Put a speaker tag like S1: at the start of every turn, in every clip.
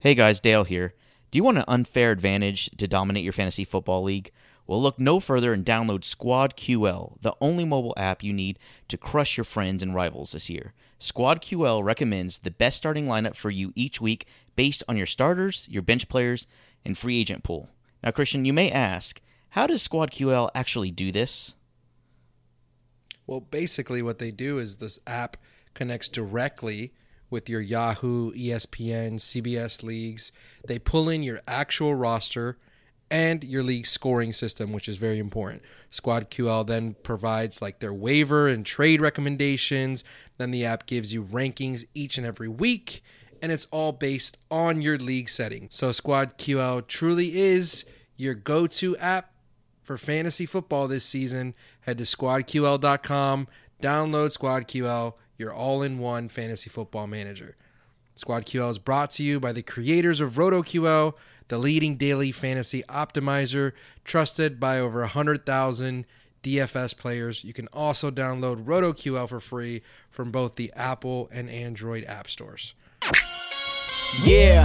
S1: Hey guys, Dale here. Do you want an unfair advantage to dominate your fantasy football league? Well, look no further and download Squad QL, the only mobile app you need to crush your friends and rivals this year. Squad QL recommends the best starting lineup for you each week based on your starters, your bench players, and free agent pool. Now, Christian, you may ask, how does Squad QL actually do this?
S2: Well, basically, what they do is this app connects directly with your Yahoo, ESPN, CBS leagues. They pull in your actual roster and your league scoring system, which is very important. Squad QL then provides like their waiver and trade recommendations. Then the app gives you rankings each and every week, and it's all based on your league setting. So Squad QL truly is your go-to app for fantasy football this season. Head to squadql.com, download Squad QL, your all in one fantasy football manager. Squad QL is brought to you by the creators of RotoQL, the leading daily fantasy optimizer, trusted by over 100,000 DFS players. You can also download RotoQL for free from both the Apple and Android app stores.
S3: Yeah.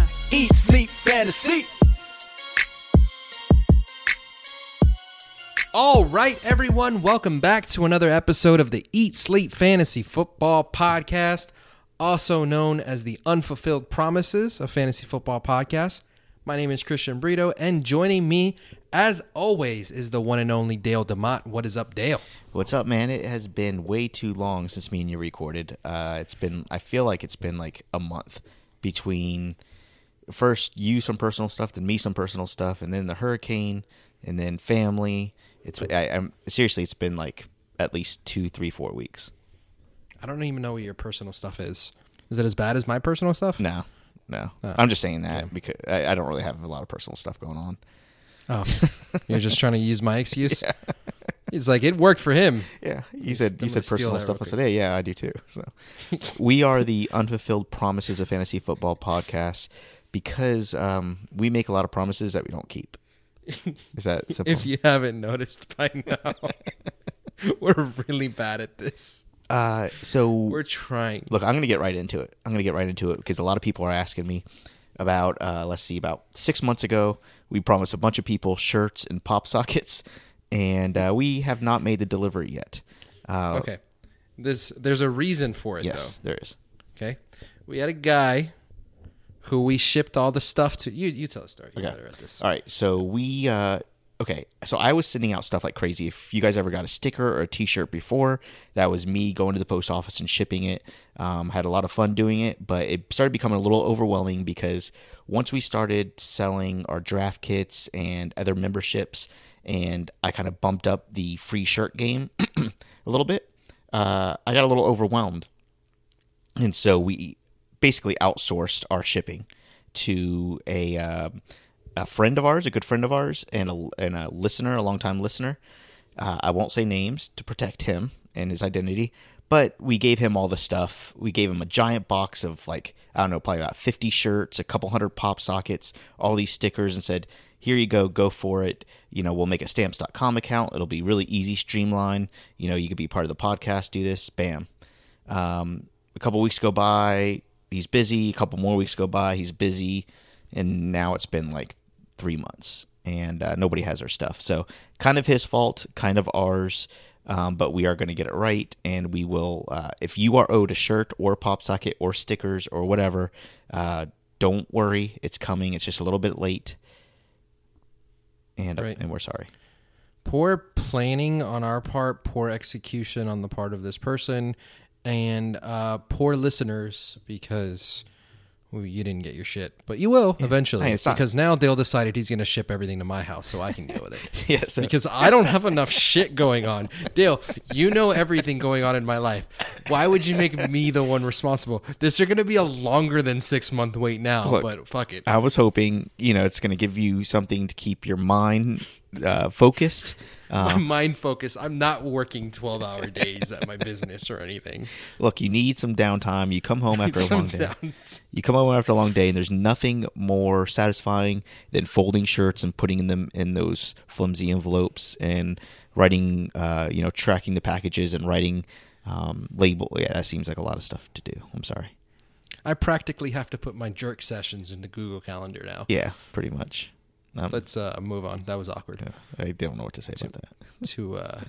S3: Eat, Sleep, Fantasy.
S2: All right, everyone, welcome back to another episode of the Eat Sleep Fantasy Football Podcast, also known as the Unfulfilled Promises of Fantasy Football Podcast. My name is Christian Brito, and joining me, as always, is the one and only Dale DeMott. What is up, Dale?
S1: What's up, man? It has been way too long since me and you recorded. Uh, it's been, I feel like it's been like a month between first you some personal stuff, then me some personal stuff, and then the hurricane, and then family. It's, I, I'm seriously, it's been like at least two, three, four weeks.
S2: I don't even know what your personal stuff is. Is it as bad as my personal stuff?
S1: No, no. Oh. I'm just saying that because I, I don't really have a lot of personal stuff going on.
S2: Oh, you're just trying to use my excuse? He's like, it worked for him.
S1: Yeah, you said you said personal stuff. I said, hey, yeah, I do too. So we are the unfulfilled promises of fantasy football podcast because um, we make a lot of promises that we don't keep. Is that simple?
S2: If you haven't noticed by now, we're really bad at this.
S1: uh, so
S2: We're trying.
S1: look, I'm going to get right into it. I'm going to get right into it because a lot of people are asking me about. Uh, let's see, about six months ago, we promised a bunch of people shirts and pop sockets, and uh, we have not made the delivery yet. Uh,
S2: Okay. This there's a reason for it
S1: Yes, there is.
S2: Okay. We had a guy who we shipped all the stuff to. You you tell a story. You're
S1: Okay.
S2: better at this.
S1: All right. So we uh okay. So I was sending out stuff like crazy. If you guys ever got a sticker or a T-shirt before, that was me going to the post office and shipping it. Um, had a lot of fun doing it, but it started becoming a little overwhelming because once we started selling our draft kits and other memberships, and I kind of bumped up the free shirt game a little bit, uh, I got a little overwhelmed and so we basically outsourced our shipping to a uh, a friend of ours, a good friend of ours, and a and a listener, a longtime listener. Uh, I won't say names to protect him and his identity, but we gave him all the stuff. We gave him a giant box of like I don't know, probably about fifty shirts, a couple hundred pop sockets, all these stickers, and said, "Here you go, go for it." You know, we'll make a stamps.com account. It'll be really easy, streamlined. You know, you could be part of the podcast, do this, bam. Um, a couple weeks go by, he's busy. A couple more weeks go by, he's busy, and now it's been like three months, and uh, nobody has our stuff. So, kind of his fault, kind of ours. Um, but we are going to get it right, and we will. Uh, if you are owed a shirt or a pop socket or stickers or whatever, uh, don't worry, it's coming. It's just a little bit late, and
S2: Right.
S1: and we're sorry.
S2: Poor planning on our part, poor execution on the part of this person, and uh, poor listeners because Well, you didn't get your shit, but you will eventually
S1: it's not-
S2: because now Dale decided he's going to ship everything to my house so I can deal with it.
S1: Yeah, so-
S2: because I don't have enough shit going on. Dale, you know everything going on in my life. Why would you make me the one responsible? This is going to be a longer than six month wait now,
S1: Look,
S2: but fuck it.
S1: I was hoping, you know, it's going to give you something to keep your mind uh, focused.
S2: my
S1: Uh,
S2: mind focused. I'm not working 12 hour days at my business or anything.
S1: look, you need some downtime. You come home after a long day.
S2: Sometimes-
S1: You come home after a long day, and there's nothing more satisfying than folding shirts and putting them in those flimsy envelopes and writing, uh, you know, tracking the packages and writing um, label. Yeah, that seems like a lot of stuff to do. I'm sorry.
S2: I practically have to put my jerk sessions into Google Calendar now.
S1: Yeah, pretty much. Um,
S2: Let's uh, move on. That was awkward.
S1: I don't know what to say about that.
S2: Too uh,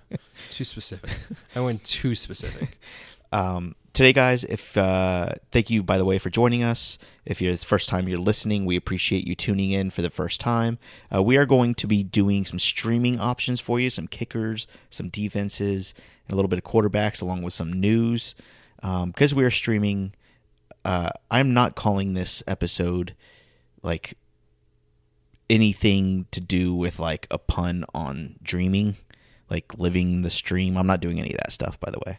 S2: too specific. I went too specific.
S1: um, today, guys. If uh, thank you, by the way, for joining us. If you're the first time you're listening, we appreciate you tuning in for the first time. Uh, we are going to be doing some streaming options for you, some kickers, some defenses, and a little bit of quarterbacks, along with some news. Um, because we are streaming, uh, I'm not calling this episode like anything to do with like a pun on dreaming, like living the stream. I'm not doing any of that stuff, by the way.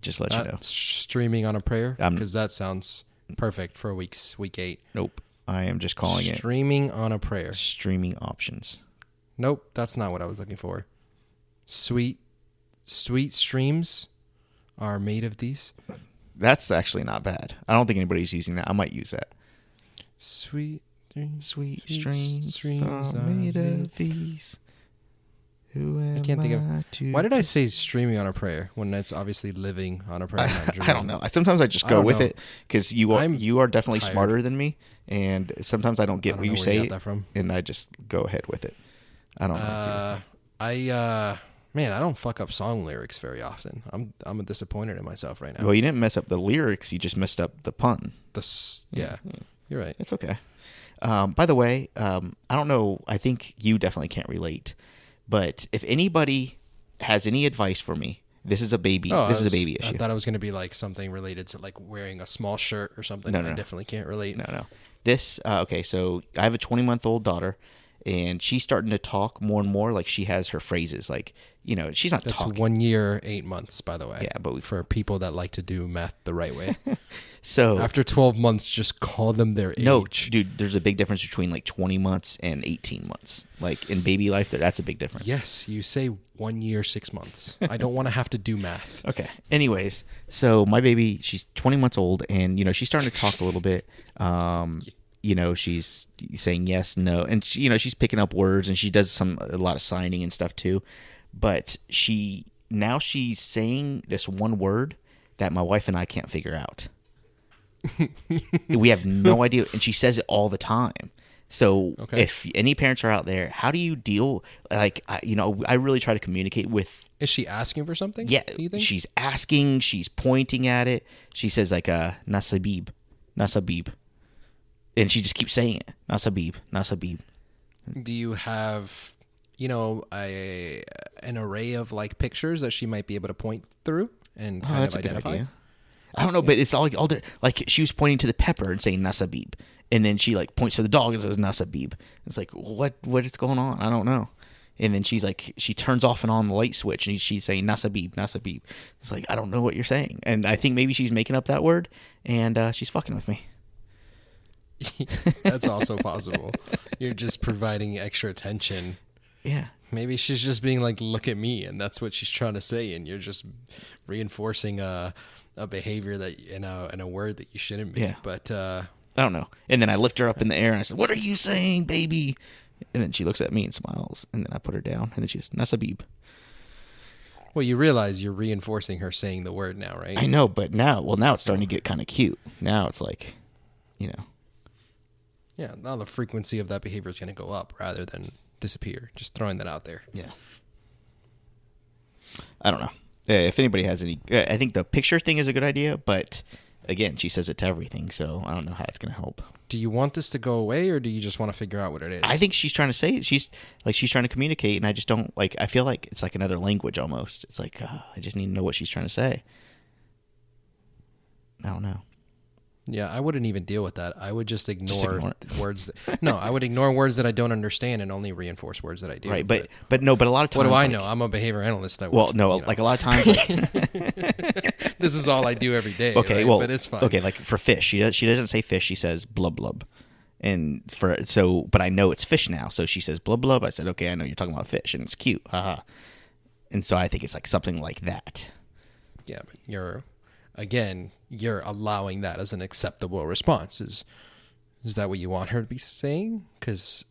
S1: Just let you know.
S2: streaming on a prayer because that sounds perfect for weeks week eight.
S1: Nope. I am just calling it
S2: Streaming on a prayer.
S1: streaming options.
S2: Nope, that's not what I was looking for. Sweet, sweet streams are made of these.
S1: That's actually not bad. I don't think anybody's using that. I might use that.
S2: Sweet.
S1: Sweet
S2: Sweet
S1: streams are made of these. Who am
S2: can't think of-
S1: I to
S2: Why did I say streaming on a prayer when it's obviously living on a prayer? not
S1: I don't know. I- Sometimes I just go
S2: don't
S1: with
S2: know.
S1: it because you are
S2: I'm
S1: you are definitely
S2: tired.
S1: smarter than me, and sometimes I don't
S2: I
S1: get
S2: don't
S1: what you say,
S2: from.
S1: and I just go ahead with it. I don't know.
S2: Uh, I uh, man, I don't fuck up song lyrics very often. I'm I'm disappointed in myself right now.
S1: well, you didn't mess up the lyrics; you just messed up the pun.
S2: This, yeah, you're right.
S1: It's okay. Um, by the way, um, I don't know. I think you definitely can't relate, but if anybody has any advice for me, this is a baby.
S2: Oh,
S1: this
S2: I
S1: is a
S2: was-
S1: baby
S2: I thought it was going to be like something related to like wearing a small shirt or something.
S1: No, no,
S2: I
S1: no.
S2: definitely can't relate.
S1: No, no. This uh, okay. So I have a 20 month old daughter, and she's starting to talk more and more. Like she has her phrases. Like you know, she's not
S2: That's
S1: talking.
S2: one year, eight months, by the way.
S1: Yeah, but we-
S2: for people that like to do math the right way,
S1: so
S2: after twelve months, just call them their age.
S1: no, dude. There's a big difference between like 20 months and 18 months. Like in baby life, that's a big difference.
S2: Yes, you say one year, six months. I don't want to have to do math.
S1: Okay. Anyways, so my baby, she's 20 months old, and you know she's starting to talk a little bit. Um, you know she's saying yes, no, and she, you know she's picking up words, and she does some a lot of signing and stuff too. But she now she's saying this one word that my wife and I can't figure out. we have no idea, and she says it all the time. So
S2: Okay.
S1: if any parents are out there, how do you deal? Like, I, you know, I really try to communicate with
S2: Is she asking for something?
S1: yeah,
S2: do you think?
S1: she's asking, she's pointing at it. She says like uh Nasabib, Nasabib, and she just keeps saying it, Nasabib, Nasabib.
S2: do you have, you know, a an array of like pictures that she might be able to point through and
S1: Oh,
S2: kind
S1: that's
S2: of
S1: a good
S2: identify?
S1: idea. I don't know, but it's all all di- like she was pointing to the pepper and saying Nasabib, and then she like points to the dog and says Nasabib. It's like what what is going on? I don't know. And then she's like, she turns off and on the light switch, and she's saying Nasabib, Nasabib. It's like I don't know what you're saying, and I think maybe she's making up that word, and uh, she's fucking with me.
S2: That's also possible. You're just providing extra attention.
S1: Yeah,
S2: Maybe she's just being like, "Look at me," and that's what she's trying to say, and you're just reinforcing a a behavior that in a in a word that you shouldn't be.
S1: Yeah.
S2: But uh,
S1: I don't know. And then I lift her up in the air and I said, "What are you saying, baby?" And then she looks at me and smiles. And then I put her down. And then she says, "Nasabib."
S2: well, you realize you're reinforcing her saying the word now, right?
S1: I know, but now, well, now it's starting to get kind of cute. Now it's like, you know,
S2: Yeah. Now the frequency of that behavior is going to go up rather than disappear. Just throwing that out there.
S1: yeah. I don't know. Uh, if anybody has any, uh, I think the picture thing is a good idea. But again, she says it to everything, so I don't know how it's going to help.
S2: Do you want this to go away, or do you just want to figure out what it is?
S1: I think she's trying to say she's like she's trying to communicate, and I just don't like. I feel like it's like another language almost. It's like uh, I just need to know what she's trying to say. I don't know.
S2: Yeah, I wouldn't even deal with that. I would just ignore,
S1: ignore
S2: words. That, no, I would ignore words that I don't understand and only reinforce words that I do.
S1: Right, but but no, but a lot of times.
S2: what do I
S1: like-
S2: know? I'm a behavior analyst. That
S1: Well,
S2: works,
S1: no,
S2: you know.
S1: like a lot of times. Like,
S2: this is all I do every day.
S1: okay,
S2: right?
S1: well,
S2: but it's fine.
S1: okay, like for fish, she does, she doesn't say fish. She says blub blub, and for so, but I know it's fish now. So she says blub blub. I said, okay, I know you're talking about fish, and it's cute, haha. And so I think it's like something like that.
S2: Yeah, but you're again, you're allowing that as an acceptable response. Is is that what you want her to be saying? Because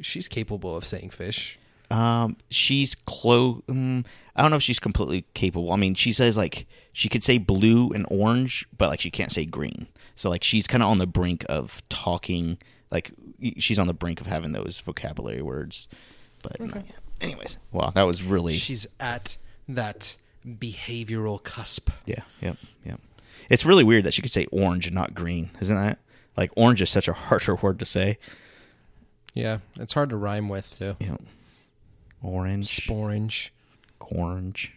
S2: she's capable of saying fish.
S1: Um, she's close. Um, I don't know if she's completely capable. I mean, she says like she could say blue and orange, but like she can't say green. So like she's kind of on the brink of talking. Like she's on the brink of having those vocabulary words. But not yet. anyways, wow, that was really
S2: She's at that behavioral cusp.
S1: yeah, yep, yep. It's really weird that she could say orange and not green, isn't that? Like orange is such a harder word to say.
S2: Yeah, it's hard to rhyme with too.
S1: Know, orange,
S2: Sporange.
S1: orange.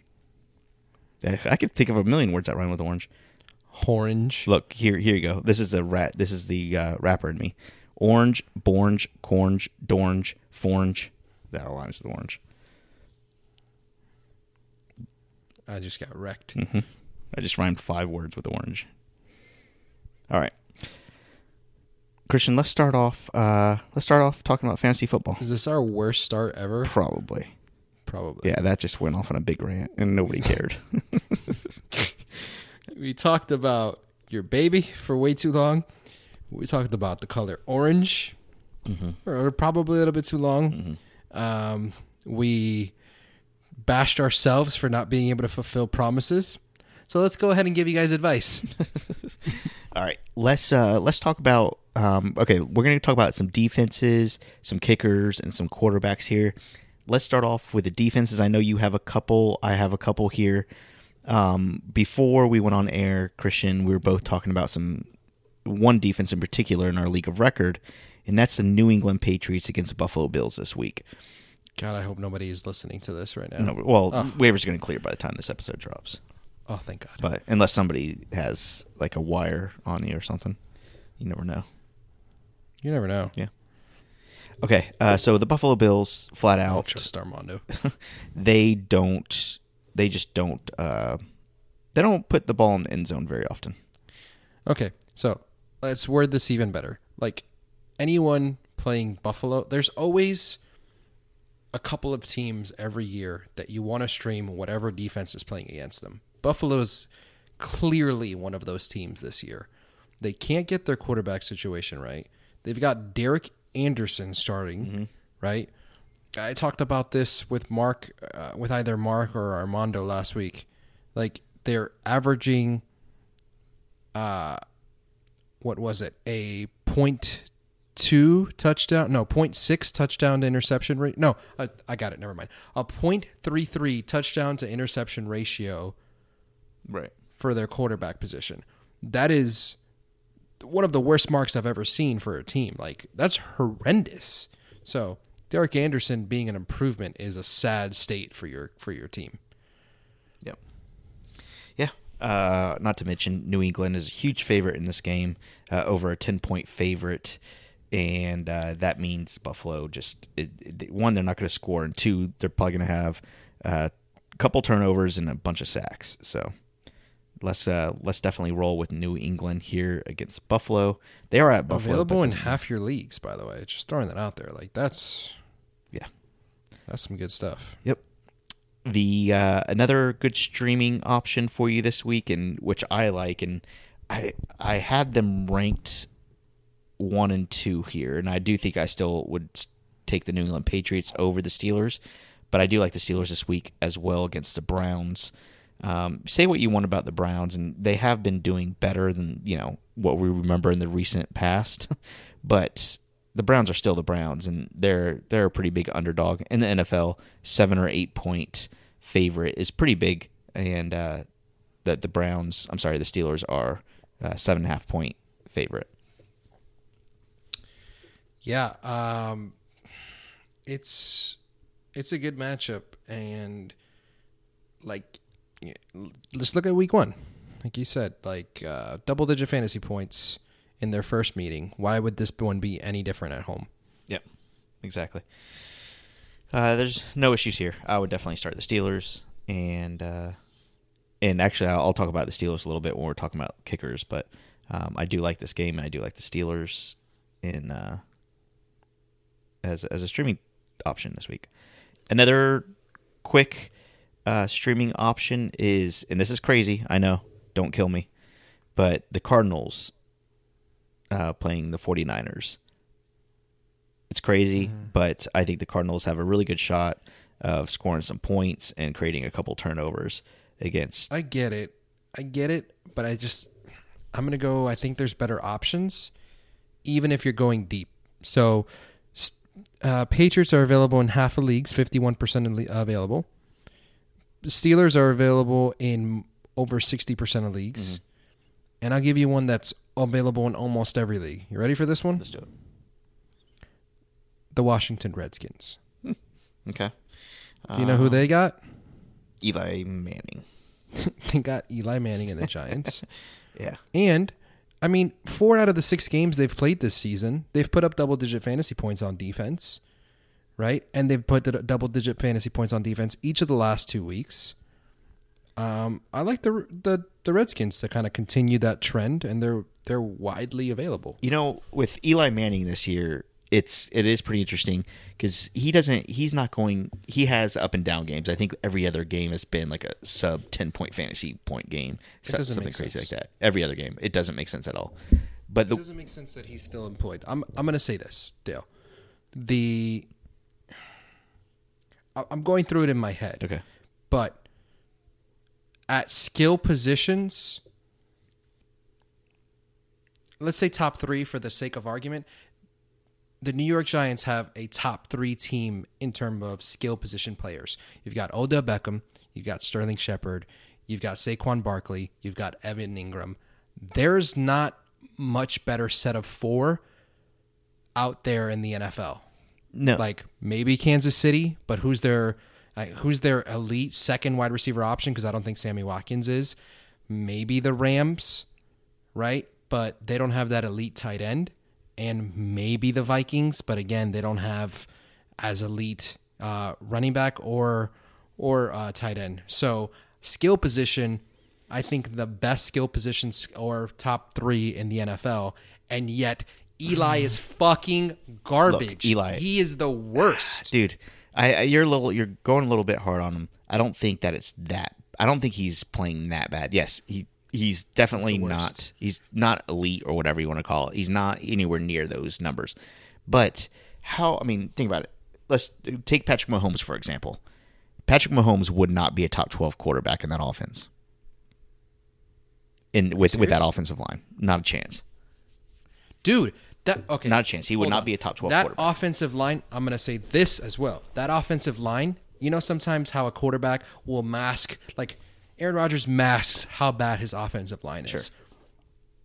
S1: I could think of a million words that rhyme with orange.
S2: Orange.
S1: Look here, here you go. This is the rat. This is the uh, rapper in me. Orange, borange, cornge, dornge, forange. That all rhymes with orange.
S2: I just got wrecked.
S1: hmm I just rhymed five words with orange. All right, Christian. Let's start off. Uh, let's start off talking about fantasy football.
S2: Is this our worst start ever?
S1: Probably.
S2: Probably.
S1: Yeah, that just went off on a big rant, and nobody cared.
S2: We talked about your baby for way too long. We talked about the color orange for probably a little bit too long. Um, we bashed ourselves for not being able to fulfill promises. So let's go ahead and give you guys advice.
S1: All right, let's uh, let's talk about. Um, okay, we're going to talk about some defenses, some kickers, and some quarterbacks here. Let's start off with the defenses. I know you have a couple. I have a couple here. Um, before we went on air, Christian, we were both talking about some one defense in particular in our league of record, and that's the New England Patriots against the Buffalo Bills this week.
S2: God, I hope nobody is listening to this right now.
S1: No, well,
S2: Oh.
S1: waivers going to clear by the time this episode drops,
S2: Oh, thank God.
S1: but unless somebody has like a wire on you or something, you never know.
S2: You never know.
S1: Yeah. Okay, uh, so the Buffalo Bills flat out
S2: trust Armando.
S1: they don't they just don't uh, they don't put the ball in the end zone very often.
S2: Okay, so let's word this even better. Like anyone playing Buffalo, there's always a couple of teams every year that you want to stream whatever defense is playing against them. Buffalo's clearly one of those teams this year. They can't get their quarterback situation right. They've got Derek Anderson starting, right? I talked about this with Mark, uh, with either Mark or Armando last week. Like they're averaging uh, what was it? A point two touchdown? No, point six touchdown to interception rate. No, I, I got it. Never mind. A point three three touchdown to interception ratio
S1: Right.
S2: for their quarterback position. That is one of the worst marks I've ever seen for a team. Like that's horrendous. So Derek Anderson being an improvement is a sad state for your for your team.
S1: Yep. Yeah. Uh, not to mention, New England is a huge favorite in this game, uh, over a ten point favorite, and uh, that means Buffalo just it, it- one they're not going to score, and two they're probably going to have uh, a couple turnovers and a bunch of sacks. So let's uh, let's definitely roll with New England here against Buffalo. They are at Buffalo.
S2: Available in half your leagues, by the way. Just throwing that out there. Like that's
S1: Yeah.
S2: that's some good stuff.
S1: Yep. The uh, another good streaming option for you this week, and which I like, and I I had them ranked one and two here, and I do think I still would take the New England Patriots over the Steelers, but I do like the Steelers this week as well against the Browns. Um, say what you want about the Browns, and they have been doing better than you know what we remember in the recent past, but the Browns are still the Browns, and they're they're a pretty big underdog in the NFL. Seven or eight point favorite is pretty big, and uh, the the Browns, I'm sorry, the Steelers are uh, seven and a half point favorite.
S2: Yeah, um, it's it's a good matchup, and like, let's look at week one. like you said, like uh, double digit fantasy points in their first meeting. Why would this one be any different at home?
S1: Yep, exactly. Uh, there's no issues here. I would definitely start the Steelers, and uh, and actually, I'll, I'll talk about the Steelers a little bit when we're talking about kickers. But um, I do like this game, and I do like the Steelers in uh, as as a streaming option this week. Another quick uh, streaming option is, and this is crazy. I know, don't kill me, but the Cardinals uh, playing the 49ers. It's crazy, but I think the Cardinals have a really good shot of scoring some points and creating a couple turnovers against.
S2: I get it. I get it, but I just I'm going to go I think there's better options even if you're going deep. So uh, Patriots are available in half of leagues, 51% available. Steelers are available in over 60% of leagues. Mm-hmm. And I'll give you one that's available in almost every league. You ready for this one?
S1: Let's do it.
S2: The Washington Redskins.
S1: Okay.
S2: Do you know who they uh, got?
S1: Eli Manning.
S2: they got Eli Manning and the Giants.
S1: Yeah.
S2: And I mean, four out of the six games they've played this season, they've put up double digit fantasy points on defense, right? And they've put the double digit fantasy points on defense each of the last two weeks. Um, I like the the the Redskins to kind of continue that trend, and they're they're widely available.
S1: You know, with Eli Manning this year, it's it is pretty interesting because he doesn't he's not going he has up and down games. I think every other game has been like a sub ten point fantasy point game, so- something crazy like that. Every other game, it doesn't make sense at all. But
S2: It
S1: the
S2: doesn't make sense that he's still employed. I'm I'm going to say this, Dale. The I'm going through it in my head.
S1: okay,
S2: but at skill positions, let's say top three for the sake of argument, the New York Giants have a top three team in terms of skill position players. You've got Odell Beckham, you've got Sterling Shepard, you've got Saquon Barkley, you've got Evan Engram. There's not much better set of four out there in the NFL
S1: no,
S2: like maybe Kansas City, but who's their like, who's their elite second wide receiver option? Because I don't think Sammy Watkins is. Maybe the Rams, right? But they don't have that elite tight end, and maybe the Vikings, but again, they don't have as elite uh, running back or or uh, tight end. So skill position, I think the best skill positions or top three in the NFL, and yet Eli is fucking garbage.
S1: Eli-
S2: he is the worst.
S1: dude, I, I you're a little you're going a little bit hard on him. I don't think that it's that. I don't think he's playing that bad. Yes, he he's definitely not. He's not elite or whatever you want to call it. He's not anywhere near those numbers. But how? I mean, think about it. Let's take Patrick Mahomes for example. Patrick Mahomes would not be a top twelve quarterback in that offense. In with with that offensive line, not a chance.
S2: Dude, that okay.
S1: Not a chance. He would not
S2: on.
S1: be a top 12
S2: That
S1: quarterback.
S2: offensive line, I'm going to say this as well. That offensive line, you know sometimes how a quarterback will mask like Aaron Rodgers masks how bad his offensive line is.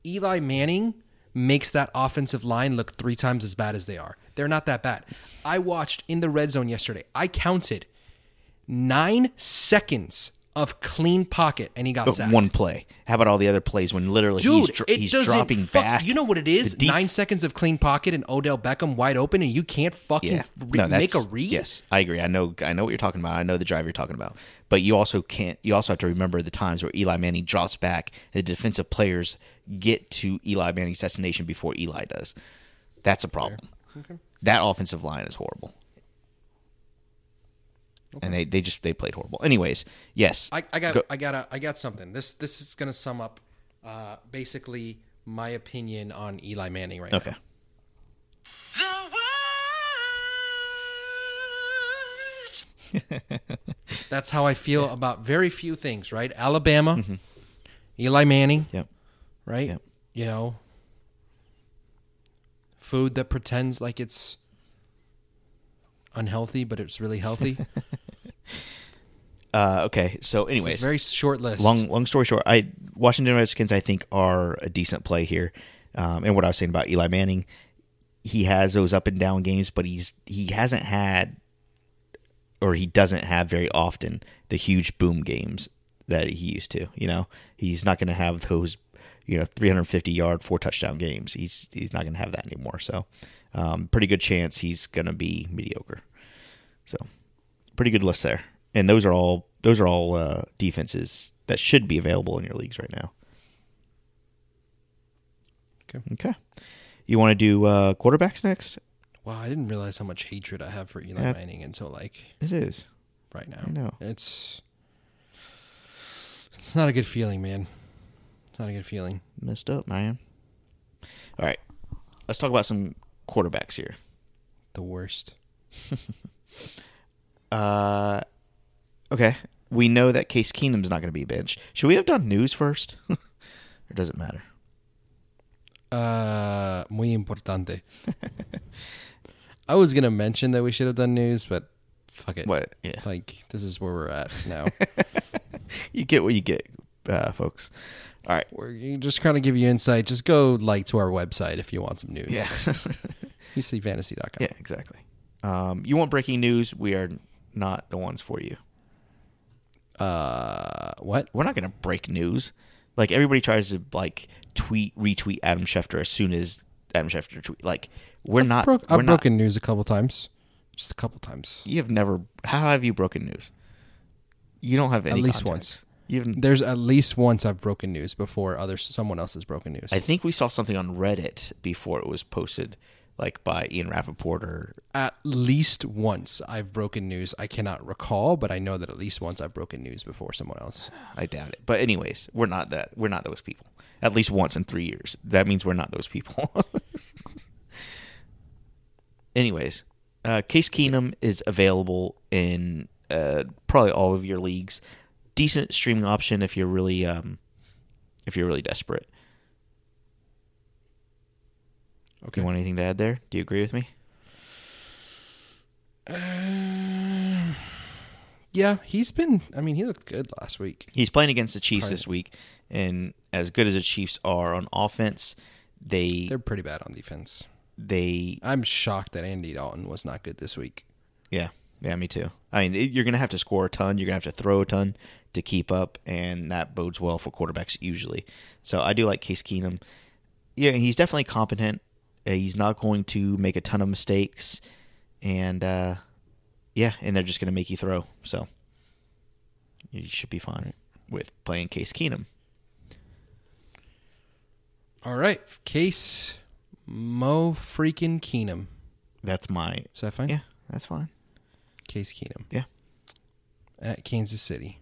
S2: Eli Manning makes that offensive line look 3 times as bad as they are. They're not that bad. I watched in the red zone yesterday. I counted 9 seconds of clean pocket and he got
S1: But
S2: sacked.
S1: one play. How about all the other plays when literally
S2: Dude,
S1: he's, dr-
S2: it
S1: he's dropping
S2: fuck-
S1: back?
S2: You know what it is?
S1: Def-
S2: Nine seconds of clean pocket and Odell Beckham wide open, and you can't fucking
S1: Yeah,
S2: re-
S1: no,
S2: make a read.
S1: Yes, I agree. I know. I know what you're talking about. I know the drive you're talking about. But you also can't. You also have to remember the times where Eli Manning drops back. The defensive players get to Eli Manning's destination before Eli does. That's a problem. That offensive line is horrible. And they, they just they played horrible. Anyways, yes,
S2: I, I got
S1: Go-
S2: I got a, I got something. This this is gonna sum up uh, basically my opinion on Eli Manning right
S1: okay.
S2: now. That's how I feel about very few things. Right? Alabama, Eli Manning.
S1: Yep.
S2: Right?
S1: Yep.
S2: You know, food that pretends like it's unhealthy, but it's really healthy.
S1: Uh, okay. So, anyways,
S2: a very short list.
S1: long long story short, I Washington Redskins I think are a decent play here. Um, and what I was saying about Eli Manning, he has those up and down games, but he's he hasn't had or he doesn't have very often the huge boom games that he used to. You know, he's not going to have those you know 350 yard four touchdown games. He's he's not going to have that anymore. So, um, pretty good chance he's going to be mediocre. So, pretty good list there. And those are all those are all uh, defenses that should be available in your leagues right now.
S2: Okay.
S1: Okay. You want to do uh, quarterbacks next?
S2: Wow, I didn't realize how much hatred I have for Eli
S1: Yeah.
S2: Manning until like
S1: It is.
S2: right now.
S1: I know.
S2: It's it's not a good feeling, man. It's not a good feeling.
S1: Messed up, man. All right. Let's talk about some quarterbacks here.
S2: The worst.
S1: Uh, okay. We know that Case Keenum's not going to be benched. Should we have done news first? or does it matter?
S2: Uh, muy importante. I was gonna mention that we should have done news, but fuck it.
S1: What? Yeah.
S2: Like this is where we're at now.
S1: You get what you get, uh, folks. All right.
S2: we're just trying to give you insight. Just go like to our website if you want some news.
S1: Yeah.
S2: UCFantasy.com.
S1: yeah, exactly. Um, you want breaking news? We are not the ones for you.
S2: Uh, what?
S1: We're not going to break news. Like everybody tries to like tweet, retweet Adam Schefter as soon as Adam Schefter tweet. Like we're not.
S2: Broke,
S1: we're
S2: I've
S1: not,
S2: broken news a couple times. Just a couple times.
S1: You have never. How have you broken news? You don't have any.
S2: At least
S1: context. You haven't-
S2: There's at least once I've broken news before other someone else has broken news.
S1: I think we saw something on Reddit before it was posted, like by Ian Rapoport or
S2: at least once I've broken news. I cannot recall, but I know that at least once I've broken news before someone else.
S1: I doubt it. But anyways, we're not that. We're not those people. At least once in three years. That means we're not those people. anyways, uh, Case Keenum is available in uh, probably all of your leagues. Decent streaming option if you're really um, if you're really desperate.
S2: Okay.
S1: You want anything to add there? Do you agree with me?
S2: Uh, yeah, he's been. I mean, he looked good last week.
S1: He's playing against the Chiefs this week, and as good as the Chiefs are on offense, they
S2: They're pretty bad on defense.
S1: they
S2: I'm shocked that Andy Dalton was not good this week.
S1: yeah yeah me too. I mean, it, you're gonna have to score a ton. You're gonna have to throw a ton to keep up, and that bodes well for quarterbacks usually. So I do like Case Keenum. Yeah, he's definitely competent. Uh, he's not going to make a ton of mistakes, and uh, yeah, and they're just gonna make you throw. So you should be fine with playing Case Keenum.
S2: All right, Case Mo freaking Keenum.
S1: That's my
S2: Is that fine?
S1: yeah. That's fine.
S2: Case Keenum
S1: Yeah.
S2: at Kansas City.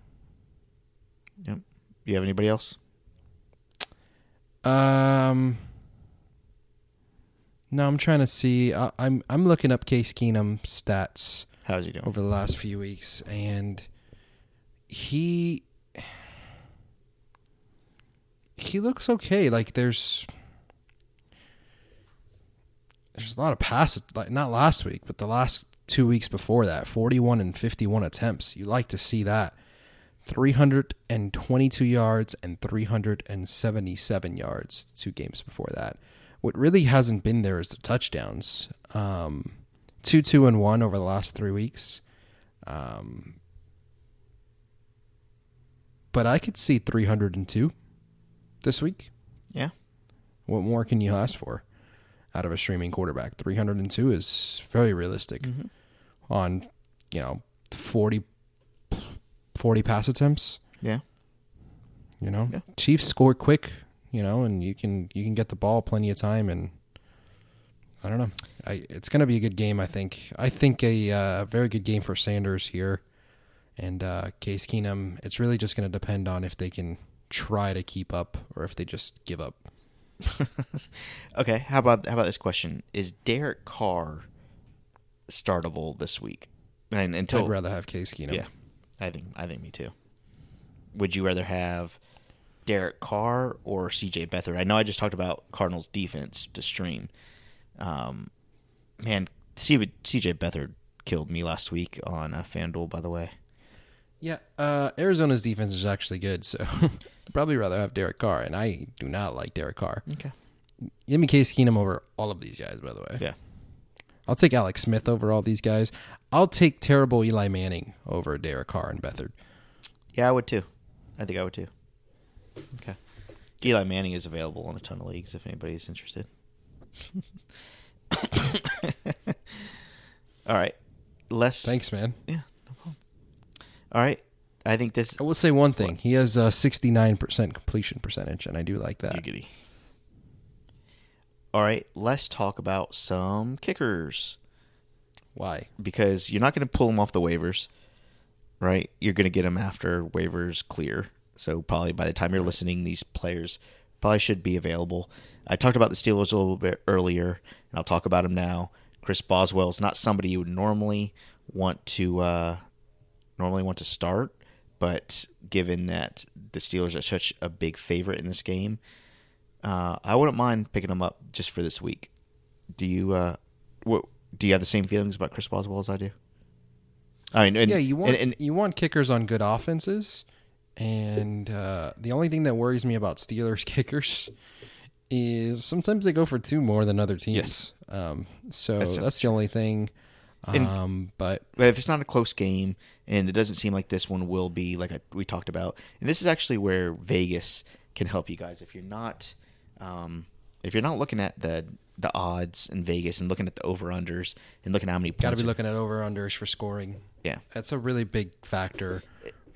S1: Yep. You have anybody else?
S2: Um, no, I'm trying to see. I, I'm I'm looking up Case Keenum stats
S1: How's he doing?
S2: over the last few weeks, and he he looks okay. Like there's there's a lot of passes. Like not last week, but the last two weeks before that, 41 and 51 attempts. You like to see that. 322 yards and 377 yards two games before that. What really hasn't been there is the touchdowns. Um, two, two, and one over the last three weeks. Um, but I could see 302 this week.
S1: Yeah.
S2: What more can you ask for out of a streaming quarterback? 302 is very realistic on, you know, 40, 40 pass attempts.
S1: Yeah.
S2: You know,
S1: Yeah.
S2: Chiefs score quick. You know, and you can you can get the ball plenty of time, and I don't know. I, it's going to be a good game. I think. I think a uh, very good game for Sanders here, and uh, Case Keenum. It's really just going to depend on if they can try to keep up or if they just give up.
S1: Okay. How about how about this question? Is Derek Carr startable this week? And until
S2: I'd rather have Case Keenum.
S1: yeah, I think I think me too. Would you rather have Derek Carr or C.J. Beathard? I know I just talked about Cardinals defense to stream. Um, man, C.J. Beathard killed me last week on uh, FanDuel. By the way,
S2: Yeah, uh, Arizona's defense is actually good, so I'd probably rather have Derek Carr, and I do not like Derek Carr.
S1: okay,
S2: Give me Case Keenum over all of these guys, by the way.
S1: yeah,
S2: I'll take Alex Smith over all these guys. I'll take terrible Eli Manning over Derek Carr and Beathard.
S1: yeah, I would too. I think I would too. Okay. Eli Manning is available in a ton of leagues if anybody's interested. All right. Less.
S2: Thanks, man.
S1: Yeah, no problem. All right. I think this.
S2: I will say one thing. He has a 69% completion percentage, and I do like that.
S1: Giggity. All right. Let's talk about some kickers
S2: Why?
S1: because you're not going to pull them off the waivers, right? You're going to get them after waivers clear. So probably by the time you're listening, these players probably should be available. I talked about the Steelers a little bit earlier, and I'll talk about them now. Chris Boswell is not somebody you would normally want to uh, normally want to start, but given that the Steelers are such a big favorite in this game, uh, I wouldn't mind picking him up just for this week. Do you? Uh, what, do you have the same feelings about Chris Boswell as I do? I mean, and,
S2: yeah, you want
S1: and, and
S2: you want kickers on good offenses, and uh, the only thing that worries me about Steelers kickers is sometimes they go for two more than other teams.
S1: Yes.
S2: Um, so
S1: That's
S2: that's, the only thing.
S1: And-
S2: Um, but
S1: But if it's not a close game, and it doesn't seem like this one will be, like I, we talked about, and this is actually where Vegas can help you guys. If you're not, um, if you're not looking at the the odds in Vegas and looking at the over unders and looking at how many points,
S2: got to be looking at over unders for scoring.
S1: yeah,
S2: That's a really big factor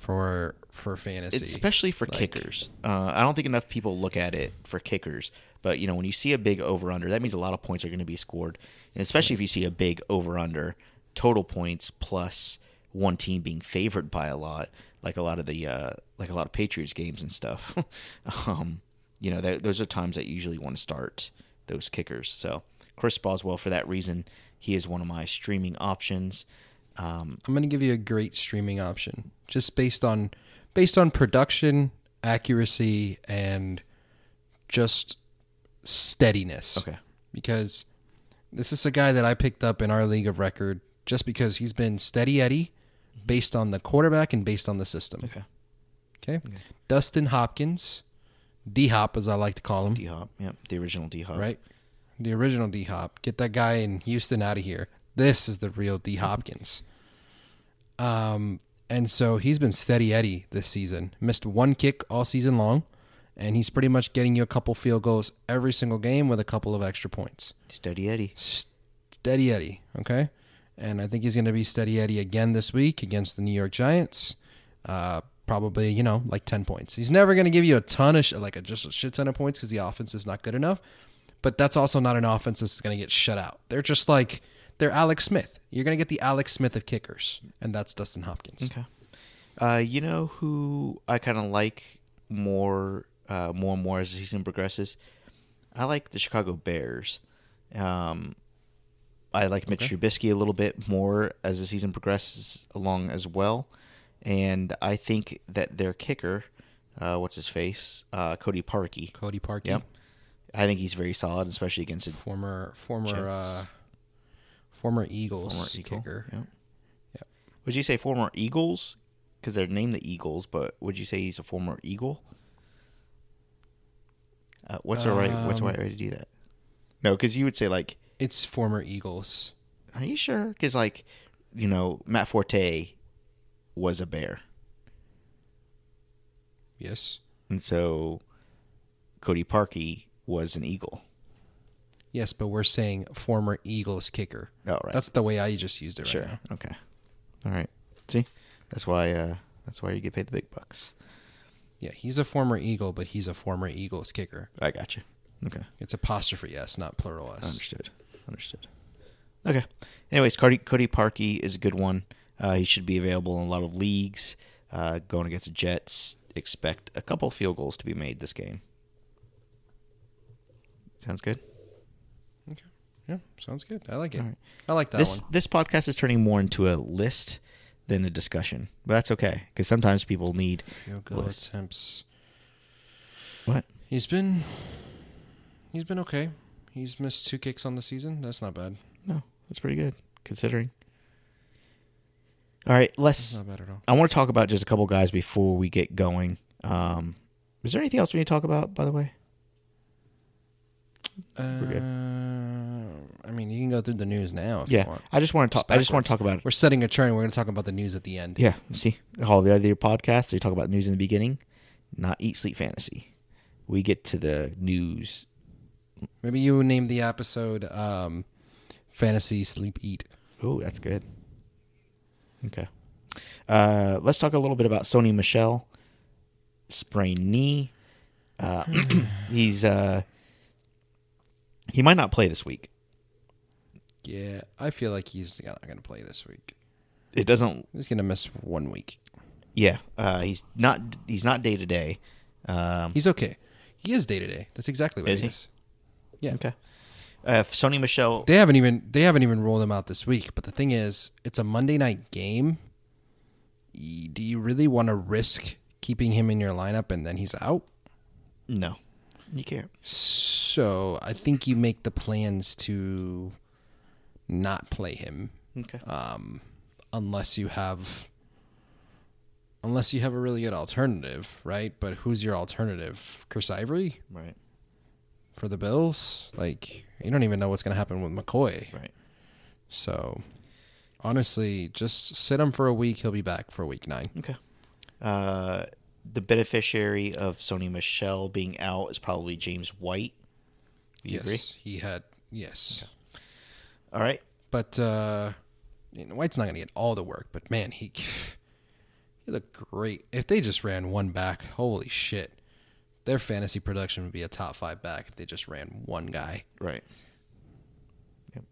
S2: for for fantasy.
S1: Especially for
S2: Like-
S1: kickers. Uh, I don't think enough people look at it for kickers. But you know, when you see a big over under, that means a lot of points are going to be scored, and especially if you see a big over under total points plus one team being favored by a lot, like a lot of the uh, like a lot of Patriots games and stuff. um, you know, those are times that you usually want to start those kickers. So Chris Boswell, for that reason, he is one of my streaming options. Um,
S2: I'm going to give you a great streaming option, just based on based on production, accuracy, and just steadiness.
S1: okay,
S2: Because this is a guy that I picked up in our league of record just because he's been steady Eddie, based on the quarterback and based on the system.
S1: okay,
S2: Okay, Dustin Hopkins, D Hop as I like to call him.
S1: D Hop, yep, the original D Hop,
S2: right? The original D Hop. Get that guy in Houston out of here. This is the real D Hopkins. Um, and so he's been steady Eddie this season. Missed one kick all season long, and he's pretty much getting you a couple field goals every single game with a couple of extra points.
S1: Steady Eddie.
S2: Steady Eddie, okay? And I think he's going to be steady Eddie again this week against the New York Giants. Uh, probably, you know, like 10 points. He's never going to give you a ton of, sh- like a, just a shit ton of points because the offense is not good enough. But that's also not an offense that's going to get shut out. They're just like, they're Alex Smith. You're going to get the Alex Smith of kickers, and that's Dustin Hopkins.
S1: Okay. Uh, you know who I kind of like more, uh, more and more as the season progresses. I like the Chicago Bears. Um, I like Mitch Trubisky a little bit more as the season progresses along as well, and I think that their kicker, uh, what's his face, uh, Cody Parkey.
S2: Cody Parkey,
S1: Yep. I think he's very solid, especially against a
S2: former former uh, former Eagles
S1: former Eagle.
S2: kicker.
S1: Yep.
S2: Yep.
S1: Would you say former Eagles? Because they're named the Eagles, but would you say he's a former Eagle? Uh, what's the right? What's the
S2: Um,
S1: right way to do that? No, because you would say like,
S2: It's former Eagles.
S1: are you sure? Because like, you know, Matt Forte was a Bear,
S2: Yes.
S1: and so Cody Parkey was an Eagle.
S2: Yes, but we're saying former Eagles kicker.
S1: Oh, right.
S2: That's the way I just used it right
S1: sure.
S2: now.
S1: Okay. All right. See, that's why. Uh, that's why you get paid the big bucks.
S2: Yeah, he's a former Eagle, but he's a former Eagles kicker.
S1: I got you. Okay.
S2: It's apostrophe S, not plural S.
S1: Understood. Understood. Okay. Anyways, Cody, Cody Parkey is a good one. Uh, he should be available in a lot of leagues. Uh, going against the Jets, expect a couple field goals to be made this game. Sounds good.
S2: Yeah, sounds good. I like it.
S1: Right.
S2: I like that
S1: this
S2: one.
S1: this podcast is turning more into a list than a discussion, but that's okay because sometimes people need
S2: goal
S1: lists.
S2: attempts.
S1: what?
S2: He's been he's been okay. He's missed two kicks on the season. That's not bad.
S1: No, that's pretty good considering. All right, let's.
S2: not bad at all.
S1: I want to talk about just a couple guys before we get going. Um, is there anything else we need to talk about? By the way,
S2: Uh,
S1: good.
S2: I mean, you can go through the news now if you
S1: yeah,
S2: want.
S1: I just want to talk. I just want to talk about. It.
S2: We're setting a trend. We're going to talk about the news at the end.
S1: Yeah, see all the other podcasts. They talk about news in the beginning. not Eat Sleep Fantasy. We get to the news.
S2: Maybe you name the episode um, "Fantasy Sleep Eat."
S1: Oh, that's good. Okay. Uh, let's talk a little bit about Sony Michel. Sprained knee. Uh, he's uh, he might not play this week.
S2: Yeah, I feel like he's not going to play this week.
S1: It doesn't.
S2: He's going to miss one week.
S1: Yeah, uh, he's not. He's not day to day. Um,
S2: He's okay. He is day to day. That's exactly what
S1: Is
S2: he
S1: he?
S2: is. Yeah.
S1: Okay. Uh, Sony Michel.
S2: They haven't even they haven't even rolled him out this week. But the thing is, it's a Monday night game. Do you really want to risk keeping him in your lineup and then he's out?
S1: No, you can't.
S2: So I think you make the plans to not play him
S1: Okay.
S2: um, unless you have unless you have a really good alternative, right? But who's your alternative? Chris Ivory
S1: right.
S2: for the Bills? Like you don't even know what's going to happen with McCoy.
S1: Right.
S2: So honestly, just sit him for a week. He'll be back for week nine.
S1: Okay. Uh, the beneficiary of Sony Michel being out is probably James White. You
S2: yes,
S1: agree?
S2: he had yes,
S1: All right.
S2: but uh, you know, White's not going to get all the work. But man, he he looked great. If they just ran one back, holy shit, their fantasy production would be a top five back if they just ran one guy.
S1: Right. Yep.